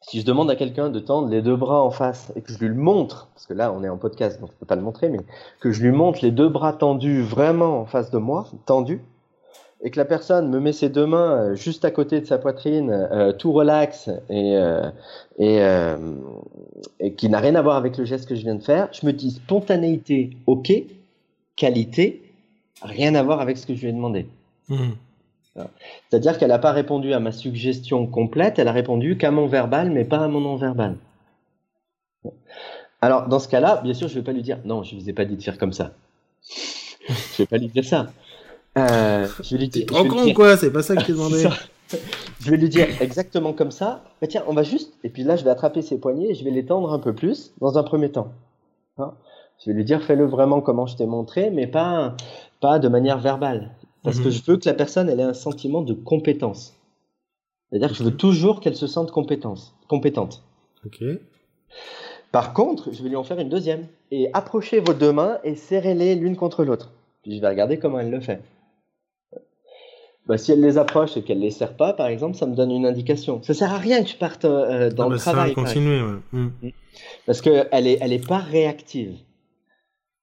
Si je demande à quelqu'un de tendre les deux bras en face et que je lui montre, parce que là on est en podcast donc je peux pas le montrer, mais que je lui montre les deux bras tendus vraiment en face de moi, tendus, et que la personne me met ses deux mains euh, juste à côté de sa poitrine, euh, tout relax et, euh, et, et qui n'a rien à voir avec le geste que je viens de faire, je me dis spontanéité, ok, qualité, rien à voir avec ce que je lui ai demandé. Mmh. C'est-à-dire qu'elle n'a pas répondu à ma suggestion complète, elle a répondu qu'à mon verbal, mais pas à mon non-verbal. Alors, dans ce cas-là, bien sûr, je ne vais pas lui dire non, je ne vous ai pas dit de faire comme ça. je ne vais pas lui dire ça. Euh, je vais lui dire. con quoi C'est pas ça que je t'ai demandé. je vais lui dire exactement comme ça. Mais tiens, on va juste. Et puis là, je vais attraper ses poignets et je vais les tendre un peu plus dans un premier temps. Hein? Je vais lui dire fais-le vraiment comment je t'ai montré, mais pas pas de manière verbale, parce que mhm. je veux que la personne elle ait un sentiment de compétence. C'est-à-dire que je veux toujours qu'elle se sente compétence, compétente. Ok. Par contre, je vais lui en faire une deuxième et approchez vos deux mains et serrez-les l'une contre l'autre. Puis je vais regarder comment elle le fait. Bah, si elle les approche et qu'elle les serre pas, par exemple, ça me donne une indication. Ça sert à rien que tu partes euh, dans ah le bah, travail. Ça continuer, ouais. Mm. Mm. Parce que elle est, elle est pas réactive.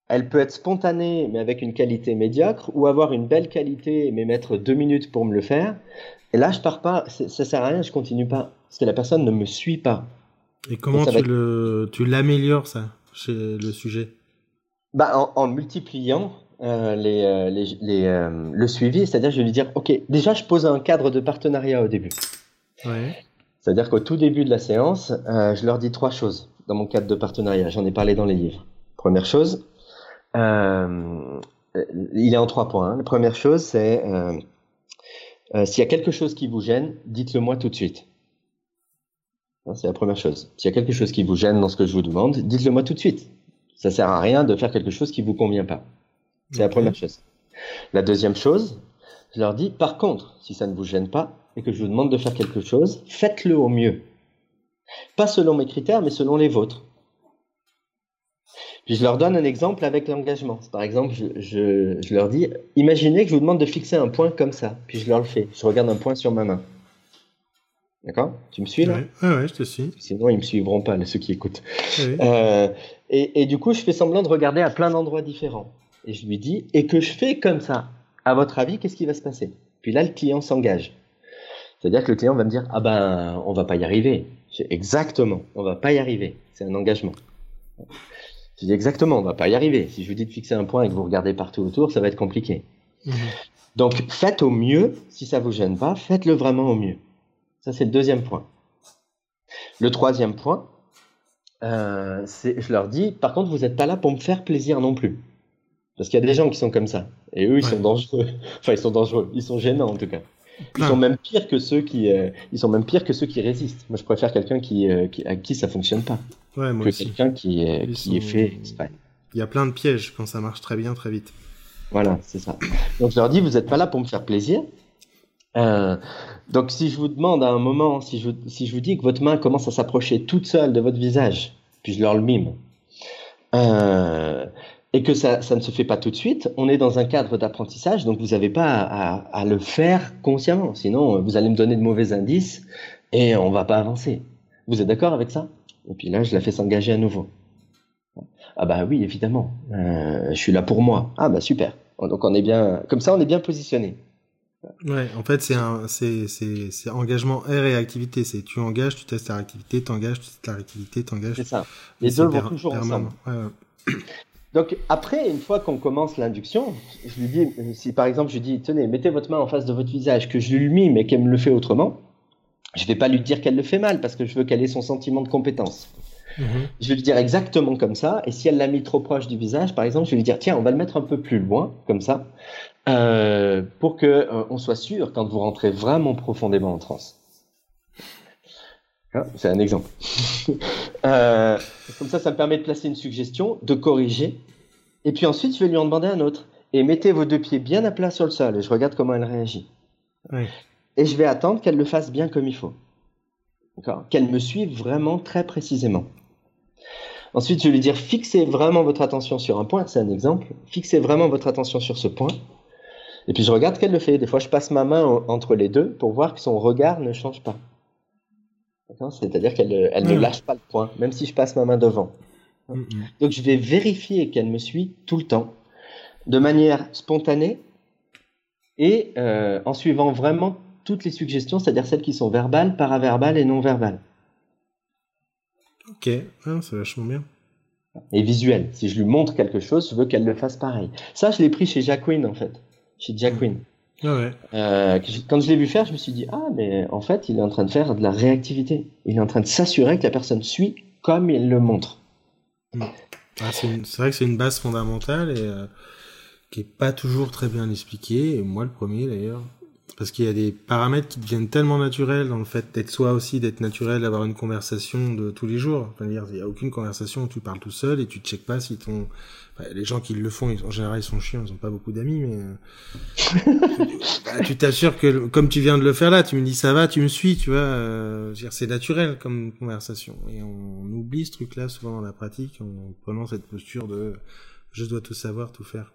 Elle peut être spontanée, mais avec une qualité médiocre, ou avoir une belle qualité, mais mettre deux minutes pour me le faire. Et là, je pars pas. Ça sert à rien, je continue pas, parce que la personne ne me suit pas. Et comment tu le, tu l'améliores ça, chez le sujet? Bah, en, en multipliant euh, les, euh, les, les, euh, le suivi, c'est-à-dire je vais lui dire, ok, déjà je pose un cadre de partenariat au début. Ouais. C'est-à-dire qu'au tout début de la séance, je leur dis trois choses dans mon cadre de partenariat. J'en ai parlé dans les livres. Première chose, il est en trois points. Hein. La première chose, c'est s'il y a quelque chose qui vous gêne, dites-le moi tout de suite. C'est la première chose. S'il y a quelque chose qui vous gêne dans ce que je vous demande, dites-le moi tout de suite. Ça sert à rien de faire quelque chose qui vous convient pas. C'est la première chose. La deuxième chose, je leur dis, par contre, si ça ne vous gêne pas et que je vous demande de faire quelque chose, faites-le au mieux. Pas selon mes critères, mais selon les vôtres. Puis je leur donne un exemple avec l'engagement. Par exemple, je, je, leur dis, imaginez que je vous demande de fixer un point comme ça. Puis je leur le fais. Je regarde un point sur ma main. D'accord? Tu me suis là? Oui, ouais, je te suis. Sinon, ils me suivront pas, ceux qui écoutent. Euh, et, et, du coup, je fais semblant de regarder à plein d'endroits différents et je lui dis, et que je fais comme ça, à votre avis, qu'est-ce qui va se passer? Puis là, le client s'engage. C'est-à-dire que le client va me dire, ah ben, on va pas y arriver. Exactement, on va pas y arriver. C'est un engagement. Je dis exactement, on va pas y arriver. Si je vous dis de fixer un point et que vous regardez partout autour, ça va être compliqué. Mhm. Donc, faites au mieux. Si ça vous gêne pas, faites-le vraiment au mieux. Ça, c'est le deuxième point. Le troisième point, euh, je leur dis, par contre, vous n'êtes pas là pour me faire plaisir non plus. Parce qu'il y a des gens qui sont comme ça. Et eux, ils sont dangereux. Enfin, ils sont dangereux. Ils sont gênants, en tout cas. Ils sont même pires que ceux qui, euh, ils sont même pires que ceux qui résistent. Moi, je préfère quelqu'un qui, euh, qui, à qui ça fonctionne pas. Ouais, moi que quelqu'un qui, qui est fait Il y a plein de pièges quand ça marche très bien, très vite. Voilà, c'est ça. Donc, je leur dis, vous n'êtes pas là pour me faire plaisir. Euh, donc, si je vous demande à un moment, si je, si je vous dis que votre main commence à s'approcher toute seule de votre visage, puis je leur le mime, euh, et que ça, ça, ne se fait pas tout de suite, on est dans un cadre d'apprentissage, donc vous n'avez pas à, à, le faire consciemment. Sinon, vous allez me donner de mauvais indices et on va pas avancer. Vous êtes d'accord avec ça? Et puis là, je la fais s'engager à nouveau. Ah bah oui, évidemment. Euh, je suis là pour moi. Ah bah super. Donc on est bien, comme ça, on est bien positionné. Ouais, en fait, c'est un, c'est, c'est, c'est engagement et réactivité. C'est tu engages, tu testes la réactivité, t'engages, tu testes la réactivité, t'engages. C'est ça. Les deux vont toujours ensemble. Ouais, ouais. Donc après, une fois qu'on commence l'induction, je lui dis, si par exemple je lui dis, tenez, mettez votre main en face de votre visage, que je lui mime et qu'elle me le fait autrement, je vais pas lui dire qu'elle le fait mal parce que je veux qu'elle ait son sentiment de compétence. Mm-hmm. Je vais lui dire exactement comme ça, et si elle l'a mis trop proche du visage, par exemple, je vais lui dire, tiens, on va le mettre un peu plus loin, comme ça, euh, pour que euh, on soit sûr quand vous rentrez vraiment profondément en transe. Hein, c'est un exemple. euh, comme ça, ça me permet de placer une suggestion, de corriger. Et puis ensuite, je vais lui en demander un autre. Et mettez vos deux pieds bien à plat sur le sol et je regarde comment elle réagit. Oui. Et je vais attendre qu'elle le fasse bien comme il faut. Qu'elle me suive vraiment très précisément. Ensuite, je vais lui dire fixez vraiment votre attention sur un point. C'est un exemple. Fixez vraiment votre attention sur ce point. Et puis je regarde qu'elle le fait. Des fois, je passe ma main entre les deux pour voir que son regard ne change pas. C'est-à-dire qu'elle elle ne lâche pas le point, même si je passe ma main devant. Donc je vais vérifier qu'elle me suit tout le temps, de manière spontanée et euh, en suivant vraiment toutes les suggestions, c'est-à-dire celles qui sont verbales, paraverbales et non verbales. Ok, ah, c'est vachement bien. Et visuel. Si je lui montre quelque chose, je veux qu'elle le fasse pareil. Ça, je l'ai pris chez Jacqueline, en fait. Chez Jacqueline. Euh, quand je l'ai vu faire, je me suis dit ah mais en fait il est en train de faire de la réactivité. Il est en train de s'assurer que la personne suit comme il le montre. Hmm. Ah, c'est vrai que c'est une base fondamentale et euh, qui est pas toujours très bien expliquée. Et moi le premier d'ailleurs. Parce qu'il y a des paramètres qui deviennent tellement naturels dans le fait d'être soi aussi, d'être naturel, d'avoir une conversation de tous les jours. Enfin, il n'y a aucune conversation où tu parles tout seul et tu ne checkes pas si ton... les gens qui le font, en général, ils sont chiants, ils n'ont pas beaucoup d'amis, mais... Euh, bah, tu t'assures que, comme tu viens de le faire là, tu me dis ça va, tu me suis, tu vois. Euh, c'est naturel comme conversation. Et on, oublie ce truc-là souvent dans la pratique en prenant cette posture de je dois tout savoir, tout faire.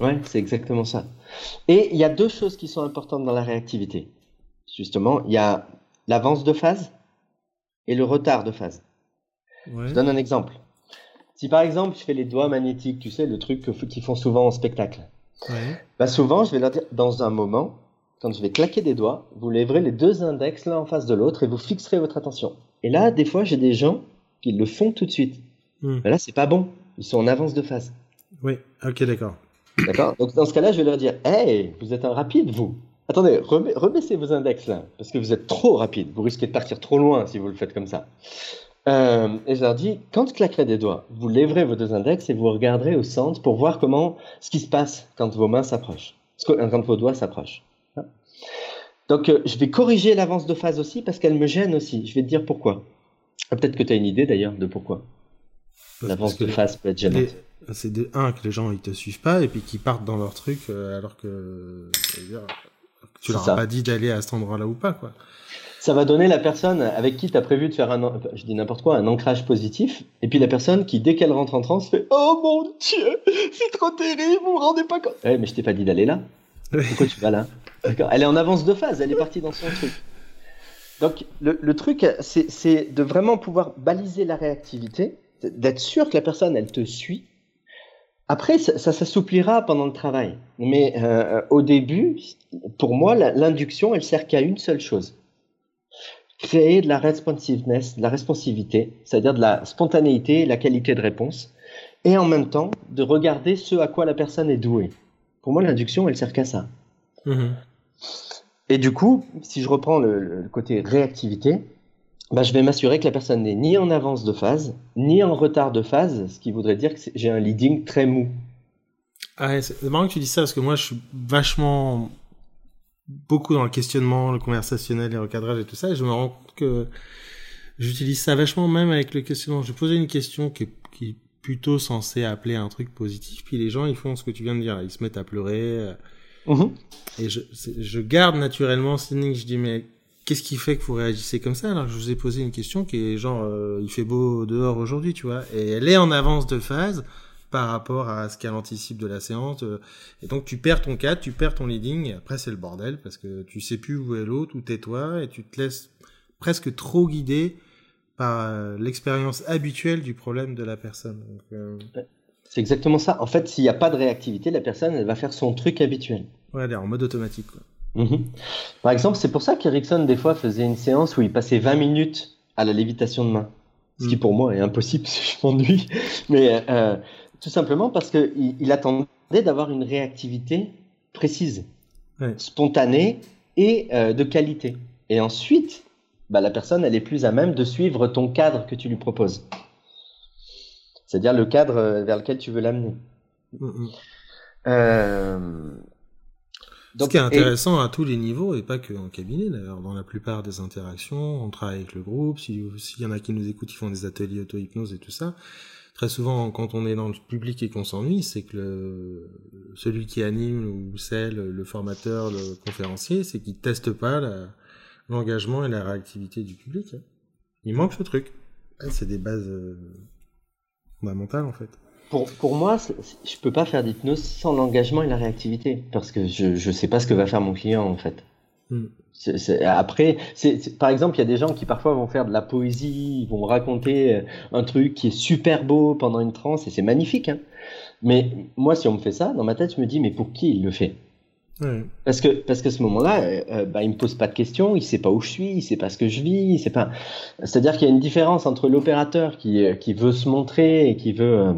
Ouais, c'est exactement ça. Et il y a deux choses qui sont importantes dans la réactivité. Justement, il y a l'avance de phase et le retard de phase. Je donne un exemple. Si par exemple je fais les doigts magnétiques, tu sais, le truc qu'ils font souvent en spectacle, ouais. bah souvent je vais leur dire, dans un moment, quand je vais claquer des doigts, vous lèverez les deux index l'un en face de l'autre et vous fixerez votre attention. Et là, des fois, j'ai des gens qui le font tout de suite. Hmm. là, c'est pas bon. Ils sont en avance de phase. Oui, ok, d'accord. D'accord Donc dans ce cas-là, je vais leur dire Hey, vous êtes un rapide, vous Attendez, rebaissez vos index là, parce que vous êtes trop rapide. Vous risquez de partir trop loin si vous le faites comme ça. Euh, et je leur dis Quand je claquerai des doigts, vous lèverez vos deux index et vous regarderez au centre pour voir comment ce qui se passe quand vos mains s'approchent, quand vos doigts s'approchent. Donc euh, je vais corriger l'avance de phase aussi parce qu'elle me gêne aussi. Je vais te dire pourquoi. Ah, peut-être que tu as une idée d'ailleurs de pourquoi. L'avance de phase peut être gênante c'est de un que les gens ils te suivent pas et puis qu'ils partent dans leur truc euh, alors que tu leur as pas dit d'aller à cet endroit-là ou pas quoi. Ça va donner la personne avec qui tu as prévu de faire un je dis n'importe quoi un ancrage positif et puis la personne qui dès qu'elle rentre en transe fait "Oh mon dieu, c'est trop terrible, vous vous rendez pas compte." Eh mais je t'ai pas dit d'aller là. Pourquoi tu vas là? D'accord, elle est en avance de phase, elle est partie dans son truc. Donc le, le truc c'est de vraiment pouvoir baliser la réactivité, d'être sûr que la personne elle te suit après, ça, s'assouplira pendant le travail. Mais euh, au début, pour moi, l'induction, elle sert qu'à une seule chose. Créer de la responsiveness, de la responsivité, c'est-à-dire de la spontanéité, la qualité de réponse, et en même temps de regarder ce à quoi la personne est douée. Pour moi, l'induction, elle sert qu'à ça. Mm-hmm. Et du coup, si je reprends le, côté réactivité, bah, je vais m'assurer que la personne n'est ni en avance de phase, ni en retard de phase, ce qui voudrait dire que j'ai un leading très mou. Ah, c'est marrant que tu dis ça parce que moi je suis vachement beaucoup dans le questionnement, le conversationnel, les recadrages et tout ça, et je me rends compte que j'utilise ça vachement même avec le questionnement. Je posais une question qui est, qui est plutôt censée appeler un truc positif, puis les gens ils font ce que tu viens de dire, ils se mettent à pleurer. Euh, mhm. Et je, je garde naturellement ce je dis mais qu'est-ce qui fait que vous réagissez comme ça? Alors que je vous ai posé une question qui est genre euh, il fait beau dehors aujourd'hui tu vois et elle est en avance de phase par rapport à ce qu'elle anticipe de la séance euh, et donc tu perds ton cadre tu perds ton leading et après c'est le bordel parce que tu sais plus où est l'autre où t'es toi et tu te laisses presque trop guider par euh, l'expérience habituelle du problème de la personne. C'est exactement ça. En fait s'il n'y a pas de réactivité la personne elle va faire son truc habituel. ouais elle est en mode automatique quoi Mhm. Par exemple, c'est pour ça qu'Erickson, des fois, faisait une séance où il passait 20 minutes à la lévitation de main. Ce qui, mhm. pour moi, est impossible si je m'ennuie. Mais euh, tout simplement parce qu'il il attendait d'avoir une réactivité précise, spontanée et euh, de qualité. Et ensuite, bah, la personne, elle est plus à même de suivre ton cadre que tu lui proposes. C'est-à-dire le cadre euh, vers lequel tu veux l'amener. Mhm. Euh, ce qui est intéressant à tous les niveaux et pas que en cabinet d'ailleurs. Dans la plupart des interactions, on travaille avec le groupe. S'il y en a qui nous écoutent, ils font des ateliers auto-hypnose et tout ça. Très souvent, quand on est dans le public et qu'on s'ennuie, c'est que le, celui qui anime ou celle, le formateur, le conférencier, c'est qu'il teste pas l'engagement et la réactivité du public. Hein. Il manque ce truc. C'est des bases euh, fondamentales en fait pour, pour moi, je peux pas faire d'hypnose sans l'engagement et la réactivité, parce que je ne sais pas ce que va faire mon client en fait. Hmm. après, c'est par exemple, il y a des gens qui parfois vont faire de la poésie, ils vont raconter euh, un truc qui est super beau pendant une transe et c'est magnifique. Hein. Mais moi, si on me fait ça, dans ma tête, je me dis, mais pour qui il le fait? Parce que parce que ce moment-là, euh, euh, bah, il me pose pas de questions, il sait pas où je suis, il sait pas ce que je vis, sait pas. C'est-à-dire qu'il y a une différence entre l'opérateur qui qui veut se montrer et qui veut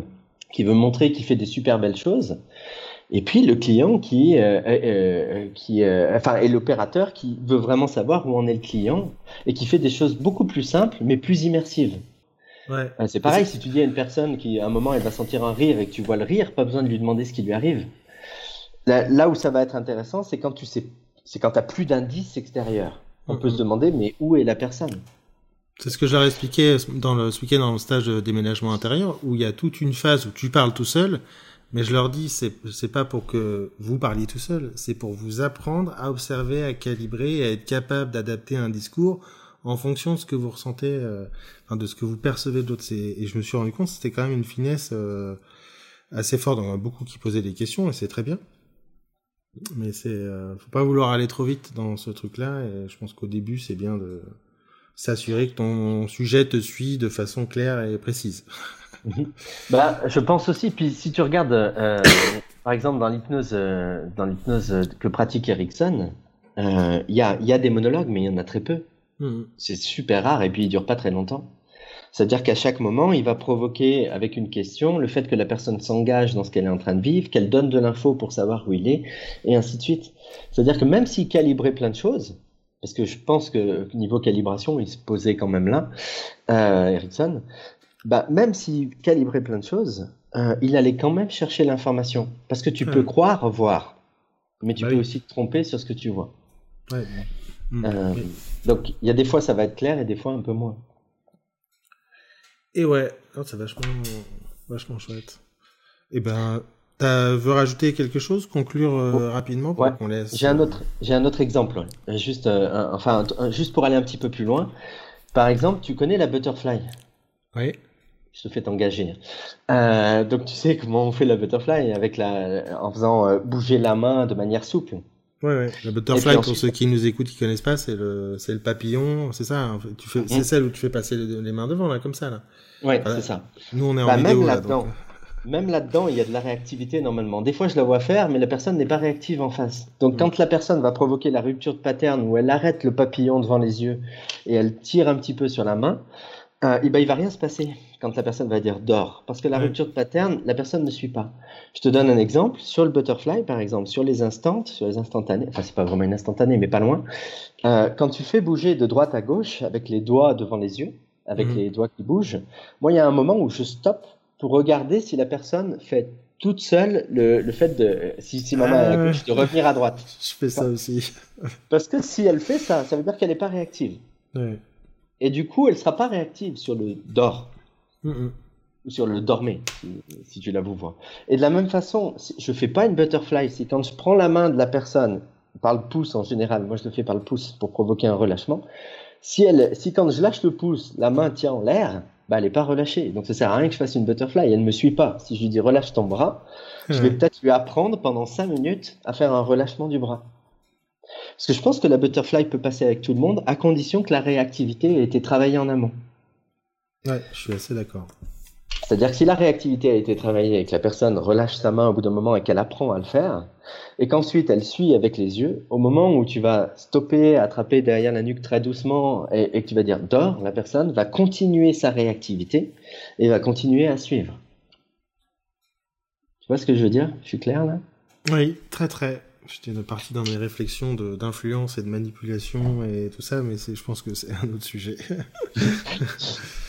qui veut montrer qu'il fait des super belles choses, et puis le client qui, euh, euh, euh qui euh, enfin, et l'opérateur qui veut vraiment savoir où en est le client et qui fait des choses beaucoup plus simples mais plus immersives. Ouais. C'est pareil, si tu dis à une personne qui à un moment elle va sentir un rire et que tu vois le rire, pas besoin de lui demander ce qui lui arrive. Là, là où ça va être intéressant, c'est quand tu sais, c'est quand t'as plus d'indices extérieurs. On peut se demander mais où est la personne? C'est ce que j'avais expliqué dans le, ce week-end dans le stage de déménagement intérieur, où il y a toute une phase où tu parles tout seul, mais je leur dis, c'est, c'est pas pour que vous parliez tout seul, c'est pour vous apprendre à observer, à calibrer, à être capable d'adapter un discours en fonction de ce que vous ressentez, euh, enfin, de ce que vous percevez d'autres. Et je me suis rendu compte, c'était quand même une finesse euh, assez forte. En a beaucoup qui posaient des questions, et c'est très bien. Mais c'est, euh, faut pas vouloir aller trop vite dans ce truc-là, et je pense qu'au début, c'est bien de s'assurer que ton sujet te suit de façon claire et précise. Mhm. bah, je pense aussi. Puis si tu regardes, euh, par exemple, dans l'hypnose, euh, dans l'hypnose que pratique Erickson, euh, il y, a, y, a, des monologues, mais il y en a très peu. Mhm. C'est super rare et puis il dure pas très longtemps. C'est-à-dire qu'à chaque moment, il va provoquer avec une question le fait que la personne s'engage dans ce qu'elle est en train de vivre, qu'elle donne de l'info pour savoir où il est, et ainsi de suite. C'est-à-dire que même s'il calibrait plein de choses, parce que je pense que niveau calibration, il se posait quand même là, euh, Ericsson, bah, même s'il calibrait plein de choses, euh, il allait quand même chercher l'information. Parce que tu peux croire voir, mais tu bah peux aussi te tromper sur ce que tu vois. Ouais, hmm. euh, donc il y a des fois ça va être clair et des fois un peu moins. Et ouais, c'est vachement, vachement chouette. Et eh ben, tu veux rajouter quelque chose, conclure euh, oh. rapidement pour qu'on laisse. J'ai un autre, j'ai un autre exemple. Juste, euh, enfin, juste pour aller un petit peu plus loin. Par exemple, tu connais la butterfly? Oui. Je te fais t'engager. Euh, donc tu sais comment on fait la butterfly avec la, en faisant bouger la main de manière souple. Ouais, ouais. La butterfly, pour ceux qui nous écoutent, qui connaissent pas, c'est le, c'est le papillon, c'est ça. Tu fais, c'est mm. celle où tu fais passer les, mains devant là, comme ça là. Ouais, c'est ça. Nous, on est en bah, vidéo là. Donc même là-dedans, il y a de la réactivité normalement. Des fois, je la vois faire, mais la personne n'est pas réactive en face. Donc, quand la personne va provoquer la rupture de pattern où elle arrête le papillon devant les yeux et elle tire un petit peu sur la main, euh, et ben, il va rien se passer quand la personne va dire dors. Parce que la rupture de pattern, la personne ne suit pas. Je te donne un exemple. Sur le butterfly, par exemple, sur les instants, sur les instantanés, enfin, c'est pas vraiment une instantanée, mais pas loin. Euh, quand tu fais bouger de droite à gauche avec les doigts devant les yeux, avec mhm. les doigts qui bougent, moi, il y a un moment où je stoppe pour regarder si la personne fait toute seule le, le fait de, si, si maman à gauche, de revenir à droite. Je fais ça aussi. Parce que si elle fait ça, ça veut dire qu'elle n'est pas réactive. Ouais. Et du coup, elle sera pas réactive sur le dors. Ou sur le dormez, si, tu la vous vois. Et de la même façon, je fais pas une butterfly. Si quand je prends la main de la personne, par le pouce en général, moi je le fais par le pouce pour provoquer un relâchement. Si elle, si quand je lâche le pouce, la main tient en l'air, bah elle est pas relâchée. Donc ça sert à rien que je fasse une butterfly. Elle me suit pas. Si je lui dis relâche ton bras, je vais peut-être lui apprendre pendant 5 minutes à faire un relâchement du bras. Parce que je pense que la butterfly peut passer avec tout le monde à condition que la réactivité ait été travaillée en amont. Ouais, je suis assez d'accord. C'est-à-dire que si la réactivité a été travaillée et que la personne relâche sa main au bout d'un moment et qu'elle apprend à le faire, et qu'ensuite elle suit avec les yeux, au moment où tu vas stopper, attraper derrière la nuque très doucement et, que tu vas dire dors, la personne va continuer sa réactivité et va continuer à suivre. Tu vois ce que je veux dire? Je suis clair là? Oui, très très. J'étais parti dans mes réflexions d'influence et de manipulation et tout ça, mais je pense que c'est un autre sujet.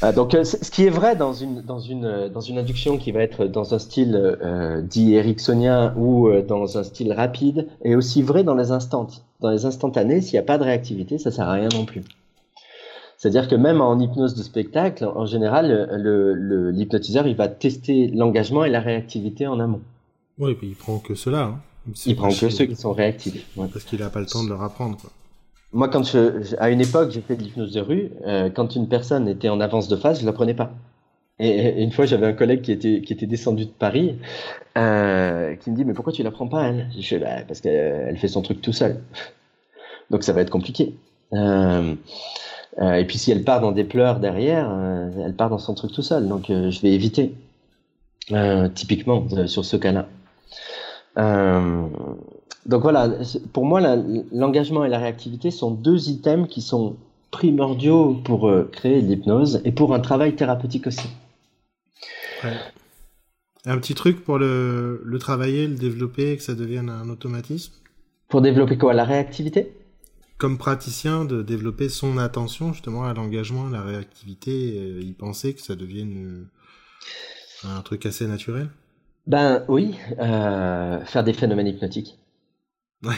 ah, donc, euh, ce qui est vrai dans une, dans, une, dans une induction qui va être dans un style euh, dit ericksonien ou euh, dans un style rapide, est aussi vrai dans les instants. Dans les instantanés, s'il n'y a pas de réactivité, ça sert à rien non plus. C'est-à-dire que même en hypnose de spectacle, en général, l'hypnotiseur, le, il va tester l'engagement et la réactivité en amont. Oui, et puis il prend que cela. Hein. Il prend que ceux qui sont réactifs. Parce qu'il n'a pas le temps de leur apprendre. Quoi. Moi, quand je, à une époque, j'ai fait de l'hypnose de rue. Euh, quand une personne était en avance de phase, je la prenais pas. Et, une fois, j'avais un collègue qui était qui était descendu de Paris, euh, qui me dit mais pourquoi tu la prends pas elle? Je dis bah, parce qu'elle fait son truc tout seul. Donc ça va être compliqué. Euh, et puis si elle part dans des pleurs derrière, elle part dans son truc tout seul. Donc je vais éviter. typiquement sur ce cas-là. Euh, donc voilà, pour moi, l'engagement et la réactivité sont deux items qui sont primordiaux pour euh, créer l'hypnose et pour un travail thérapeutique aussi. Un petit truc pour le, le travailler, le développer, que ça devienne un automatisme? Pour développer quoi? La réactivité? Comme praticien, de développer son attention justement à l'engagement, à la réactivité, et y penser que ça devienne euh, un truc assez naturel? Ben oui, euh, faire des phénomènes hypnotiques. Ouais.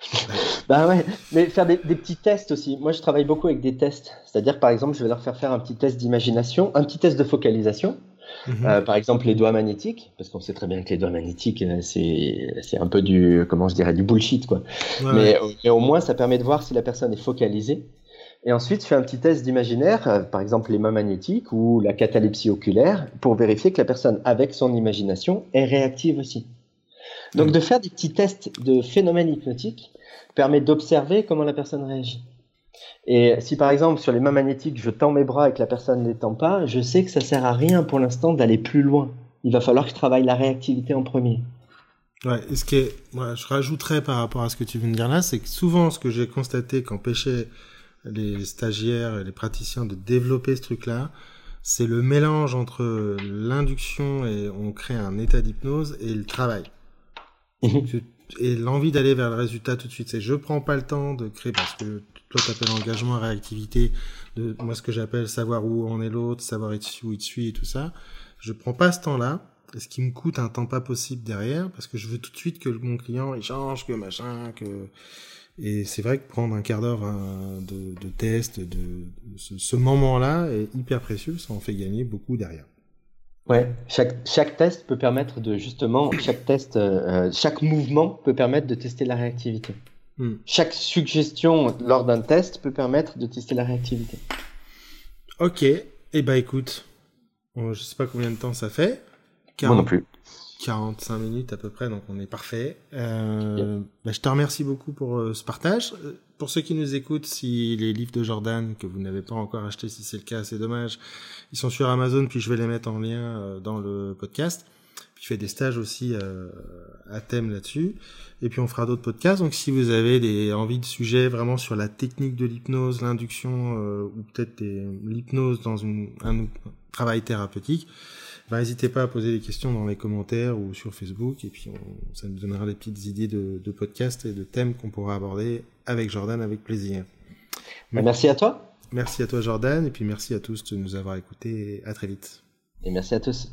ben ouais, mais faire des, petits tests aussi. Moi, je travaille beaucoup avec des tests. C'est-à-dire, par exemple, je vais leur faire faire un petit test d'imagination, un petit test de focalisation. Mhm. Euh, par exemple, les doigts magnétiques, parce qu'on sait très bien que les doigts magnétiques, euh, c'est un peu du, comment je dirais, du bullshit, quoi. mais, mais, au moins, ça permet de voir si la personne est focalisée et ensuite, je fais un petit test d'imaginaire, euh, par exemple les mains magnétiques ou la catalepsie oculaire, pour vérifier que la personne, avec son imagination, est réactive aussi. Donc, de faire des petits tests de phénomènes hypnotiques permet d'observer comment la personne réagit. Et si par exemple sur les mains magnétiques, je tends mes bras et que la personne ne les tend pas, je sais que ça sert à rien pour l'instant d'aller plus loin. Il va falloir que je travaille la réactivité en premier. Ouais, ce qui est, moi, je rajouterais par rapport à ce que tu viens de dire là, c'est que souvent, ce que j'ai constaté qu'empêchait les stagiaires et les praticiens de développer ce truc-là, c'est le mélange entre l'induction et on crée un état d'hypnose et le travail. Mhm. et l'envie d'aller vers le résultat tout de suite. C'est je prends pas le temps de créer parce que toi t'appelles engagement, réactivité, de moi ce que j'appelle savoir où en est l'autre, savoir où il te suit et tout ça. Je prends pas ce temps-là. Ce qui me coûte un temps pas possible derrière parce que je veux tout de suite que mon client il change, que machin, que et c'est vrai que prendre un quart d'heure de, de, test, de, ce, moment-là est hyper précieux, ça en fait gagner beaucoup derrière. Ouais, chaque, chaque test peut permettre de justement, chaque test, euh, chaque mouvement peut permettre de tester la réactivité. Hmm. Chaque suggestion lors d'un test peut permettre de tester la réactivité. Ok, et eh ben écoute, je sais pas combien de temps ça fait. Moi non plus. 45 minutes à peu près, donc on est parfait. Euh, bah, je te remercie beaucoup pour euh, ce partage. Euh, pour ceux qui nous écoutent, si les livres de Jordan que vous n'avez pas encore achetés, si c'est le cas, c'est dommage. Ils sont sur Amazon, puis je vais les mettre en lien dans le podcast. Puis je fais des stages aussi à thème là-dessus. Et puis on fera d'autres podcasts. Donc si vous avez des envies de sujets vraiment sur la technique de l'hypnose, l'induction ou peut-être l'hypnose dans une, un travail thérapeutique, bah, n'hésitez pas à poser des questions dans les commentaires ou sur Facebook, et puis ça nous donnera des petites idées de, de podcasts et de thèmes qu'on pourra aborder avec Jordan avec plaisir. Bah, merci à toi. Merci à toi Jordan, et puis merci à tous de nous avoir écoutés. À très vite. Et merci à tous.